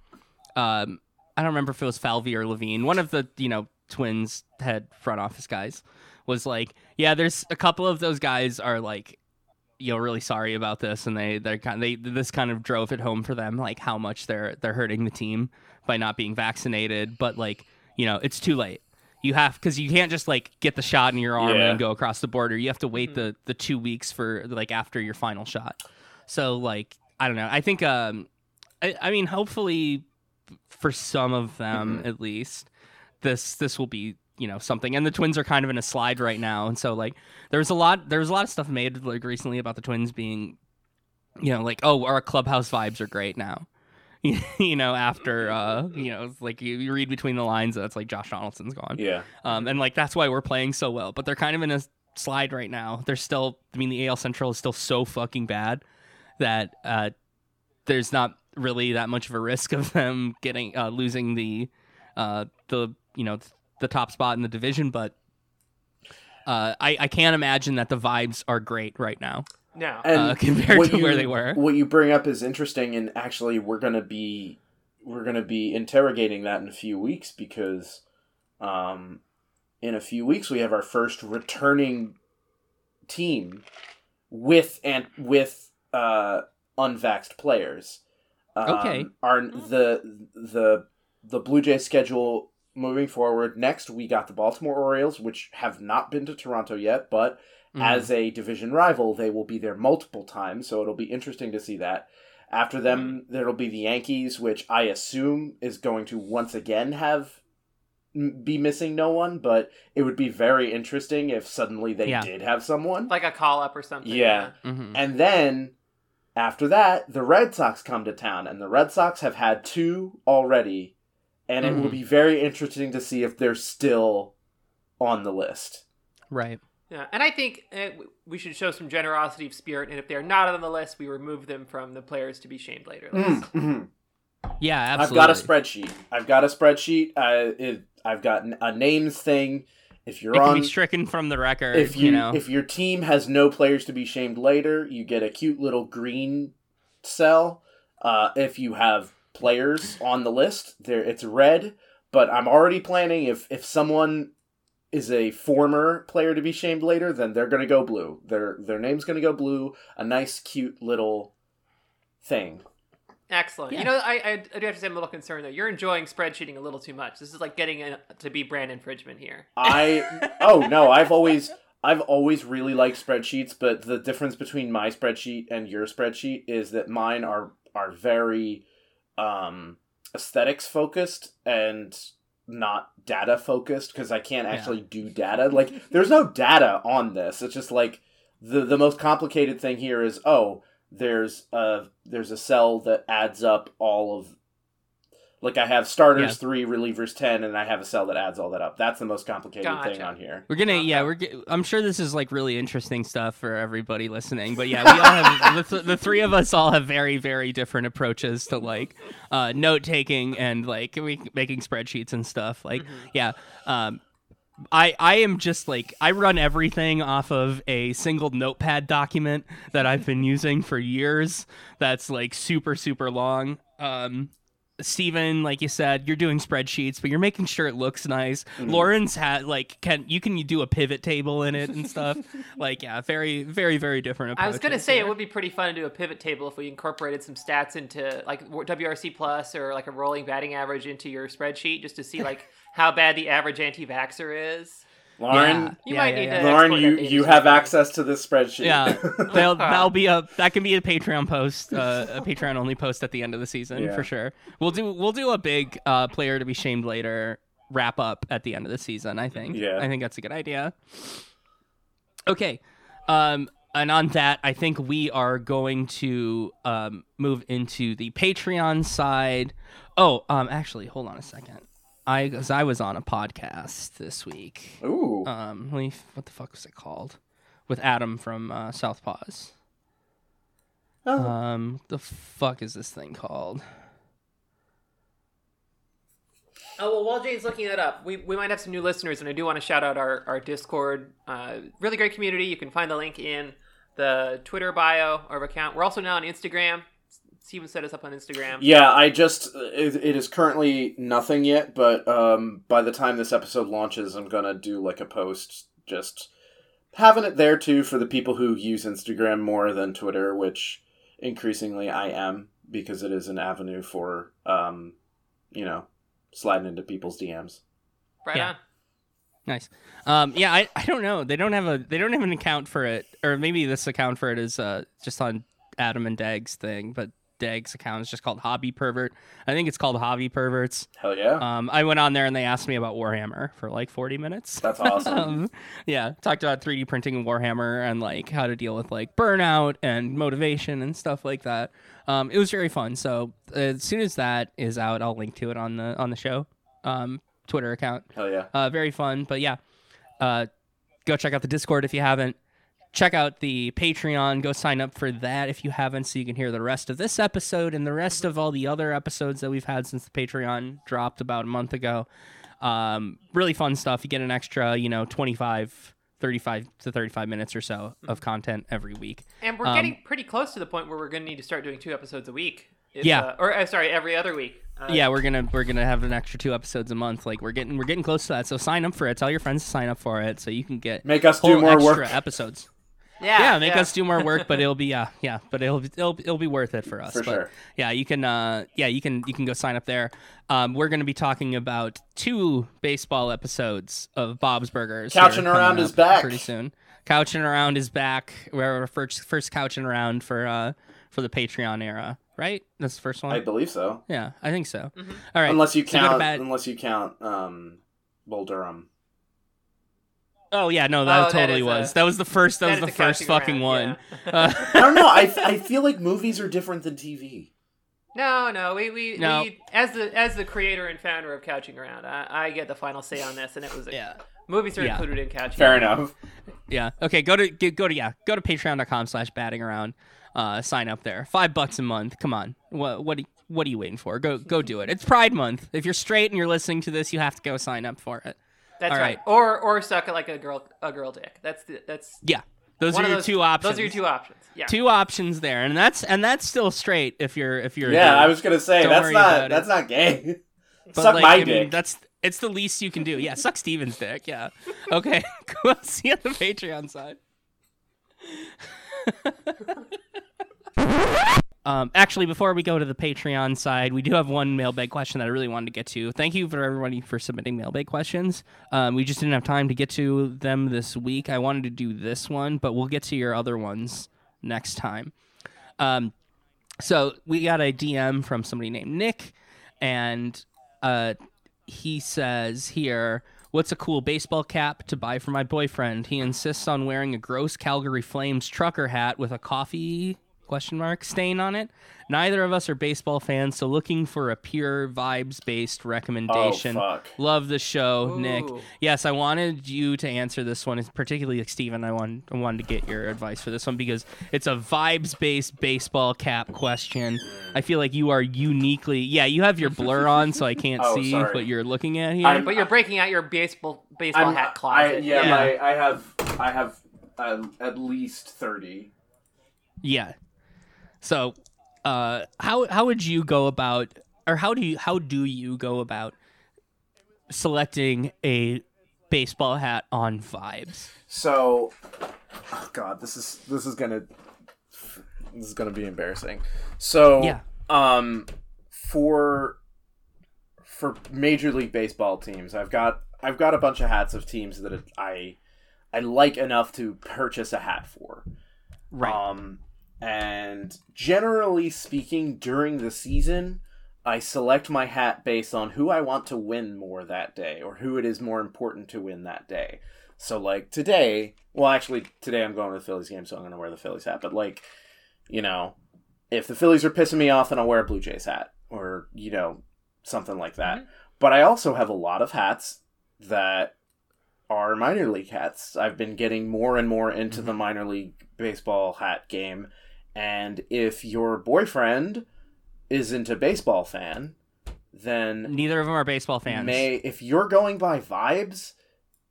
A: Um, I don't remember if it was Falvey or Levine. One of the you know Twins head front office guys was like, yeah, there's a couple of those guys are like, you know, really sorry about this, and they they're kind they this kind of drove it home for them, like how much they're they're hurting the team by not being vaccinated, but like you know, it's too late you have because you can't just like get the shot in your arm
C: Yeah.
A: and go across the border. You have to wait the the two weeks for like after your final shot. So like I don't know. I think um I, I mean hopefully for some of them
C: Mhm.
A: at least this this will be you know something and the twins are kind of in a slide right now and so like there's a lot there's a lot of stuff made like recently about the twins being you know like oh our clubhouse vibes are great now you know after uh you know it's like you, you read between the lines that's like josh donaldson's gone
C: Yeah,
A: um, and like that's why we're playing so well. But they're kind of in a slide right now. They're still, I mean, the AL Central is still so fucking bad that uh, there's not really that much of a risk of them getting uh, losing the uh, the you know the top spot in the division. But uh, I I can't imagine that the vibes are great right now.
B: No.
C: And
A: Uh, compared
C: what
A: to
C: you-
A: where they were.
C: What you bring up is interesting, and actually, we're gonna be we're gonna be interrogating that in a few weeks because, um, in a few weeks we have our first returning team with and with uh unvaxxed players. Um,
A: Okay.
C: Our the the the Blue Jays schedule moving forward. Next, we got the Baltimore Orioles, which have not been to Toronto yet, but
A: Mhm.
C: as a division rival, they will be there multiple times, so it'll be interesting to see that. After them, there'll be the Yankees, which I assume is going to once again have be missing no one, but it would be very interesting if suddenly they
A: Yeah.
C: did have someone.
B: like a call up or something.
C: Yeah.
A: Mhm.
C: And then after that, the Red Sox come to town, and the Red Sox have had two already, and it will
A: Mhm.
C: be very interesting to see if they're still on the list.
A: right.
B: Yeah, and I think uh, we should show some generosity of spirit, and if they're not on the list, we remove them from the players to be shamed later list.
C: Mhm.
A: Yeah,
C: I've got a spreadsheet. I've got a spreadsheet. Uh, it, I've got a names thing. If you're
A: It can
C: on,
A: be stricken from the record.
C: if you,
A: know.
C: if your team has no players to be shamed later, you get a cute little green cell. Uh, if you have players on the list, there it's red. But I'm already planning if if someone is a former player to be shamed later, then they're gonna go blue. Their their name's gonna go blue. A nice, cute little thing.
B: Excellent.
A: Yeah.
B: You know, I, I, I do have to say I'm a little concerned though. You're enjoying spreadsheeting a little too much. This is like getting in, to be brand infringement here.
C: I oh no, I've always I've always really liked spreadsheets, but the difference between my spreadsheet and your spreadsheet is that mine are are very um aesthetics focused and not data focused because I can't
A: Yeah.
C: actually do data. Like there's no data on this. It's just like the the most complicated thing here is oh, there's a there's a cell that adds up all of like I have starters
A: Yeah.
C: three, relievers ten, and I have a cell that adds all that up. That's the most complicated thing
B: Gotcha.
C: on here.
A: We're gonna, yeah, we're. I'm sure this is like really interesting stuff for everybody listening. But yeah, we all have the, th- the three of us all have very, very different approaches to like uh, note taking and like we, making spreadsheets and stuff. Like, yeah, um, I I am just like I run everything off of a single notepad document that I've been using for years. That's like super, super long. Um, Steven, like you said, you're doing spreadsheets, but you're making sure it looks nice. Mm-hmm. Lauren's had like can you can you do a pivot table in it and stuff. like yeah, very very very different.
B: I was gonna say
A: here.
B: it would be pretty fun to do a pivot table if we incorporated some stats into like WRC plus or like a rolling batting average into your spreadsheet just to see like how bad the average anti-vaxer is.
C: Lauren,
B: You
A: Yeah,
B: might
A: yeah,
B: need
A: yeah.
B: to
C: Lauren, you you have access to this spreadsheet.
A: Yeah, they'll, that'll be a that can be a Patreon post, uh, a Patreon only post at the end of the season
C: Yeah.
A: for sure. We'll do we'll do a big uh, player to be shamed later wrap up at the end of the season. I think.
C: Yeah.
A: I think that's a good idea. Okay, um, and on that, I think we are going to um, move into the Patreon side. Oh, um, actually, hold on a second. I, cause I was on a podcast this week.
C: Ooh.
A: Um, let me, what the fuck was it called? With Adam from uh, Southpaws.
C: Oh.
A: Um, the fuck is this thing called?
B: Oh well, while Jane's looking that up, we, we might have some new listeners, and I do want to shout out our our Discord. Uh, really great community. You can find the link in the Twitter bio or account. We're also now on Instagram. Steven set us up on Instagram.
C: Yeah, I just it, it is currently nothing yet, but um, by the time this episode launches, I'm gonna do like a post just having it there too for the people who use Instagram more than Twitter, which increasingly I am because it is an avenue for um, you know, sliding into people's DMs.
B: Right
A: Yeah.
B: on.
A: Nice. Um, yeah, I, I don't know. They don't have a they don't have an account for it, or maybe this account for it is uh just on Adam and Dag's thing, but Dag's account is just called Hobby Pervert. I think it's called Hobby Perverts.
C: Hell yeah,
A: Um, I went on there and they asked me about Warhammer for like forty minutes.
C: that's awesome.
A: um, yeah, talked about 3D printing and Warhammer and like how to deal with like burnout and motivation and stuff like that. Um, it was very fun. So as soon as that is out, I'll link to it on the on the show um, Twitter account.
C: Hell yeah.
A: Uh, very fun. But yeah, uh, go check out the Discord if you haven't. Check out the Patreon. Go sign up for that if you haven't, so you can hear the rest of this episode and the rest of all the other episodes that we've had since the Patreon dropped about a month ago. Um, really fun stuff. You get an extra, you know, 25, 35 to 35 minutes or so of content every week.
B: And we're
A: Um,
B: getting pretty close to the point where we're going to need to start doing two episodes a week. If,
A: Yeah.
B: uh, or uh, sorry, every other week. Uh,
A: yeah, we're gonna we're gonna have an extra two episodes a month. Like we're getting we're getting close to that. So sign up for it. Tell your friends to sign up for it so you can get
C: Make us do more
A: extra
C: work.
A: episodes.
B: Yeah,
A: yeah, make us do more work, but it'll be yeah, yeah, but it'll it'll it'll be worth it for us.
C: For
A: but
C: sure.
A: yeah, you can uh yeah, you can you can go sign up there. Um, we're gonna be talking about two baseball episodes of Bob's Burgers. here
C: Couching Around
A: up
C: is back.
A: pretty soon. Couching around is back. We're our first first couching around for uh for the Patreon era, right? That's the first one.
C: I believe so.
A: yeah, I think so.
B: Mhm.
A: All right,
C: Unless you
A: so go
C: count,
A: bed.
C: unless you count, um, Bull Durham.
A: Oh yeah, no,
B: Oh,
A: that
B: that
A: totally
B: is,
A: was.
B: uh,
A: that was the first. That,
B: That
A: was the
B: the
A: first fucking
B: around,
A: one.
B: yeah.
A: Uh,
C: I don't know. I, I feel like movies are different than TV.
B: No, no, we we,
A: No.
B: we as the as the creator and founder of Couching Around, I, I get the final say on this, and it was a,
A: yeah.
B: movies are
A: Yeah.
B: included in Couching. Around.
C: Fair
B: Around.
C: enough.
A: Yeah. Okay. Go to go go to yeah. Go to patreon.com slash batting around. Uh, sign up there. Five bucks a month. Come on. What what are, what are you waiting for? Go go do it. It's Pride Month. If you're straight and you're listening to this, you have to go sign up for it.
B: That's
A: All
B: right.
A: right.
B: Or or suck it like a girl a girl dick. That's the, that's
A: Yeah. Those are your
B: those,
A: two options.
B: Those are your two options. Yeah.
A: Two options there, and that's and that's still straight if you're if you're
C: Yeah,
A: dude.
C: I was gonna say
A: Don't
C: that's not
A: about it.
C: that's not gay.
A: But,
C: Suck
A: like,
C: my
A: I mean,
C: dick.
A: that's it's the least you can do. Yeah, suck Steven's dick. Yeah. Okay. cool. See you on the Patreon side. Um, actually, before we go to the Patreon side, we do have one mailbag question that I really wanted to get to. Thank you for everybody for submitting mailbag questions. Um, we just didn't have time to get to them this week. I wanted to do this one, but we'll get to your other ones next time. Um, so we got a DM from somebody named Nick, and uh, he says here, "What's a cool baseball cap to buy for my boyfriend? He insists on wearing a gross Calgary Flames trucker hat with a coffee question mark stain on it. Neither of us are baseball fans, so looking for a pure vibes based recommendation.
C: Oh, fuck.
A: Love the show, Nick. Yes, I wanted you to answer this one, particularly like Steven. I, want, I wanted to get your advice for this one because it's a vibes based baseball cap question. I feel like you are uniquely. Yeah, you have your blur on, so I can't
C: Oh,
A: see
C: sorry.
A: what you're looking at here.
C: I'm-
B: But you're breaking out your baseball baseball
C: I'm-
B: hat closet.
C: I, yeah,
A: Yeah.
C: My, I have I have uh, at least thirty.
A: Yeah. So, uh, how how would you go about, or how do you how do you go about selecting a baseball hat on vibes?
C: So, oh God, this is this is gonna this is gonna be embarrassing. So,
A: Yeah.
C: um, for for Major League Baseball teams, I've got I've got a bunch of hats of teams that I I like enough to purchase a hat for.
A: Right.
C: Um, and generally speaking, during the season, I select my hat based on who I want to win more that day, or who it is more important to win that day. So, like today, well, actually, today I'm going to the Phillies game, so I'm going to wear the Phillies hat. But like, you know, if the Phillies are pissing me off, then I'll wear a Blue Jays hat, or you know, something like that. Mm-hmm. But I also have a lot of hats that are minor league hats. I've been getting more and more into mm-hmm. the minor league baseball hat game. And if your boyfriend isn't a baseball fan, then
A: Neither of them are baseball fans.
C: may if you're going by vibes,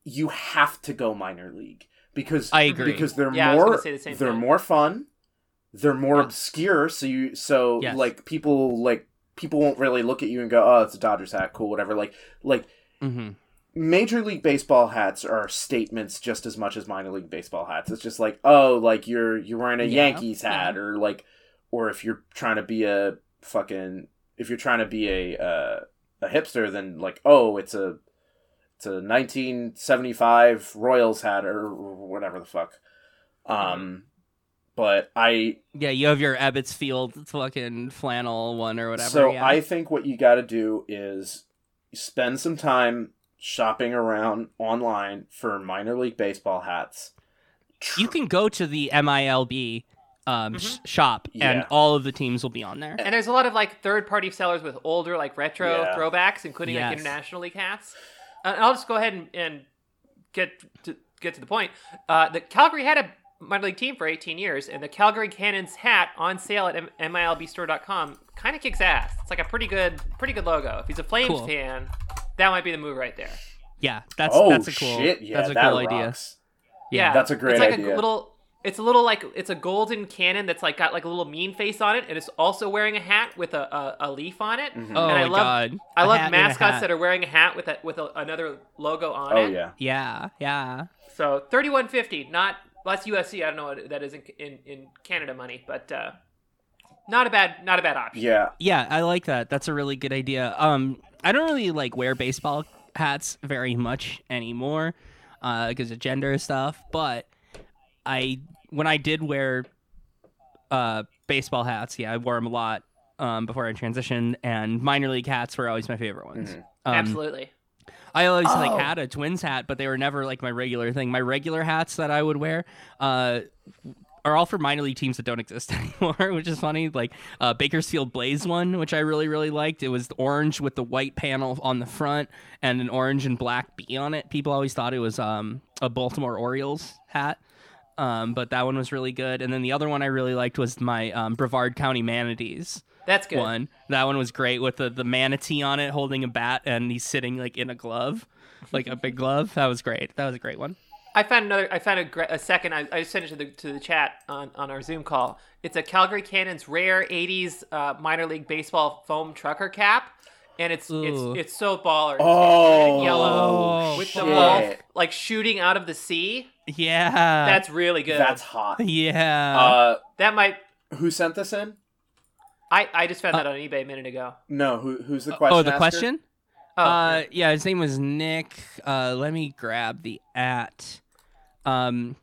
C: you have to go minor league because
A: I agree.
C: because they're
B: Yeah, I was gonna
C: more
B: the
C: they're
B: thing.
C: more fun, they're more
B: Yeah.
C: obscure. So you so
A: Yes.
C: like people like people won't really look at you and go, oh, it's a Dodgers hat, cool, whatever. Like like
A: hmm
C: Major League Baseball hats are statements just as much as minor league baseball hats. It's just like, oh, like you're you're wearing a
A: Yeah,
C: Yankees hat, or like, or if you're trying to be a fucking, if you're trying to be a uh, a hipster, then like, oh, it's a it's a 1975 Royals hat or whatever the fuck. Um, but I
A: Yeah, you have your Ebbets Field fucking flannel one or whatever.
C: so
A: yeah.
C: I think what you got to do is spend some time shopping around online for minor league baseball hats.
A: you can go to the MILB um, sh- shop, and
C: Mm-hmm.
A: All of the teams will be on there.
B: And there's a lot of like third party sellers with older like retro
C: Yeah.
B: throwbacks, including
A: Yes.
B: like international league hats. Uh, and I'll just go ahead and, and get to get to the point. Uh, the Calgary had a minor league team for 18 years, and the Calgary Cannons hat on sale at M- MILBstore.com kind of kicks ass. It's like a pretty good pretty good logo. If he's a Flames
A: Cool.
B: fan, that might be the move right there.
A: Yeah, that's
C: oh
A: that's a cool
C: shit! Yeah,
A: that's a
C: that
A: cool idea.
C: rocks.
B: Yeah,
C: That's a great
B: it's like
C: idea.
B: A little, it's a little like it's a golden cannon that's like got like a little mean face on it, and it's also wearing a hat with a a, a leaf on it.
A: Oh
B: and
A: my
B: I love,
A: god.
B: I
A: A
B: love
A: hat and a
B: mascots that are wearing a hat with a, with a, another logo on
C: Oh
B: it.
C: yeah.
A: Yeah, yeah.
B: So thirty one fifty, not well, that's USC. I don't know what that is in in, in Canada money, but uh, not a bad not a bad option.
C: Yeah.
A: Yeah, I like that. That's a really good idea. Um, I don't really like wear baseball hats very much anymore, uh, because of gender stuff. But I, when I did wear, uh, baseball hats, yeah, I wore them a lot. Um, before I transitioned, and minor league hats were always my favorite ones.
C: Mhm.
A: Um,
B: Absolutely.
A: I always
C: Oh.
A: like had a Twins hat, but they were never like my regular thing. My regular hats that I would wear, uh, are all for minor league teams that don't exist anymore, which is funny. Like uh, Bakersfield Blaze one, which I really really liked. It was orange with the white panel on the front and an orange and black B on it. People always thought it was um, a Baltimore Orioles hat. Um, but that one was really good. And then the other one I really liked was my um, Brevard County Manatees
B: That's good.
A: one. That one was great with the, the manatee on it holding a bat and he's sitting like in a glove, like a big glove. That was great. That was a great one.
B: I found another. I found a, a second. I, I sent it to the to the chat on, on our Zoom call. It's a Calgary Cannons rare '80s uh, minor league baseball foam trucker cap, and it's
A: Ooh.
B: it's it's so baller. It's
C: Oh,
B: red yellow
A: Oh,
B: with
C: shit.
B: the ball like shooting out of the sea.
A: Yeah.
B: That's really good.
C: That's hot.
A: yeah.
C: Uh,
B: that might.
C: who sent this in?
B: I, I just found that on eBay a minute ago.
C: No, who who's the question?
A: oh, the
C: asker?
A: question?
B: Oh,
A: uh, yeah, his name was Nick. Uh, let me grab the at. Um,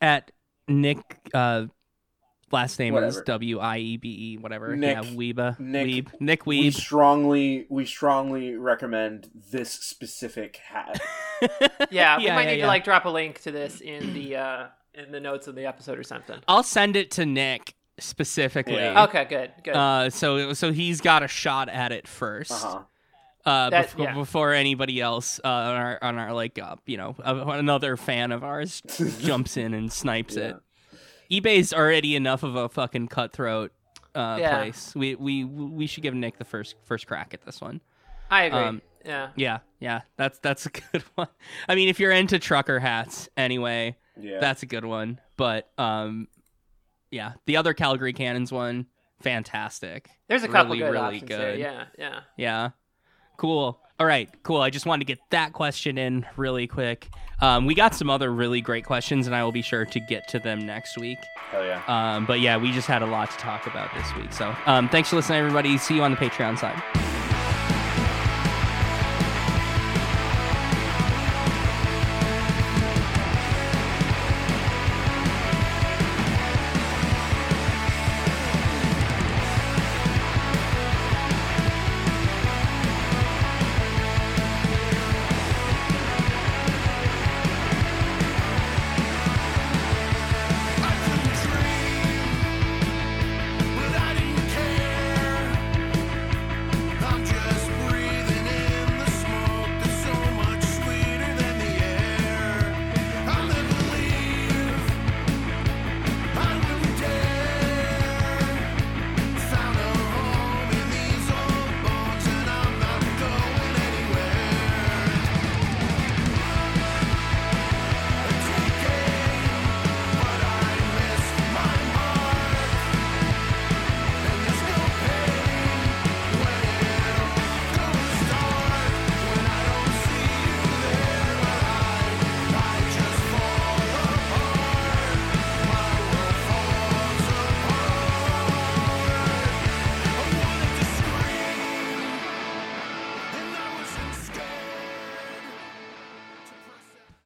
A: at Nick. Uh, last name is
C: Whatever.
A: W I E B E. Whatever.
C: Nick-
A: yeah, Weeba.
C: Nick-
A: Weeb. Nick
C: We strongly we strongly recommend this specific hat.
B: yeah, we
A: yeah,
B: might
A: yeah,
B: need
A: yeah.
B: to like drop a link to this in the uh, in the notes of the episode or something.
A: I'll send it to Nick specifically.
C: Yeah.
B: Okay, good, good.
A: Uh, so so he's got a shot at it first.
C: Uh-huh.
A: Uh,
B: That-
A: before,
B: yeah.
A: before anybody else uh, on our on our like uh, you know another fan of ours jumps in and snipes it. eBay's already enough of a fucking cutthroat uh,
B: Yeah.
A: place. We we we should give Nick the first first crack at this one.
B: I agree.
A: um,
B: yeah.
A: Yeah, yeah, that's that's a good one. I mean, if you're into trucker hats, anyway,
C: Yeah.
A: that's a good one. But um, yeah, the other Calgary Cannons one, fantastic.
B: There's a couple
A: really,
B: good
A: really
B: options there.
A: good.
B: Yeah, yeah.
A: Yeah. Cool. All right, cool. I just wanted to get that question in really quick. Um, we got some other really great questions, and I will be sure to get to them next week.
C: Hell yeah.
A: Um, but yeah, we just had a lot to talk about this week. So um, thanks for listening, everybody. See you on the Patreon side.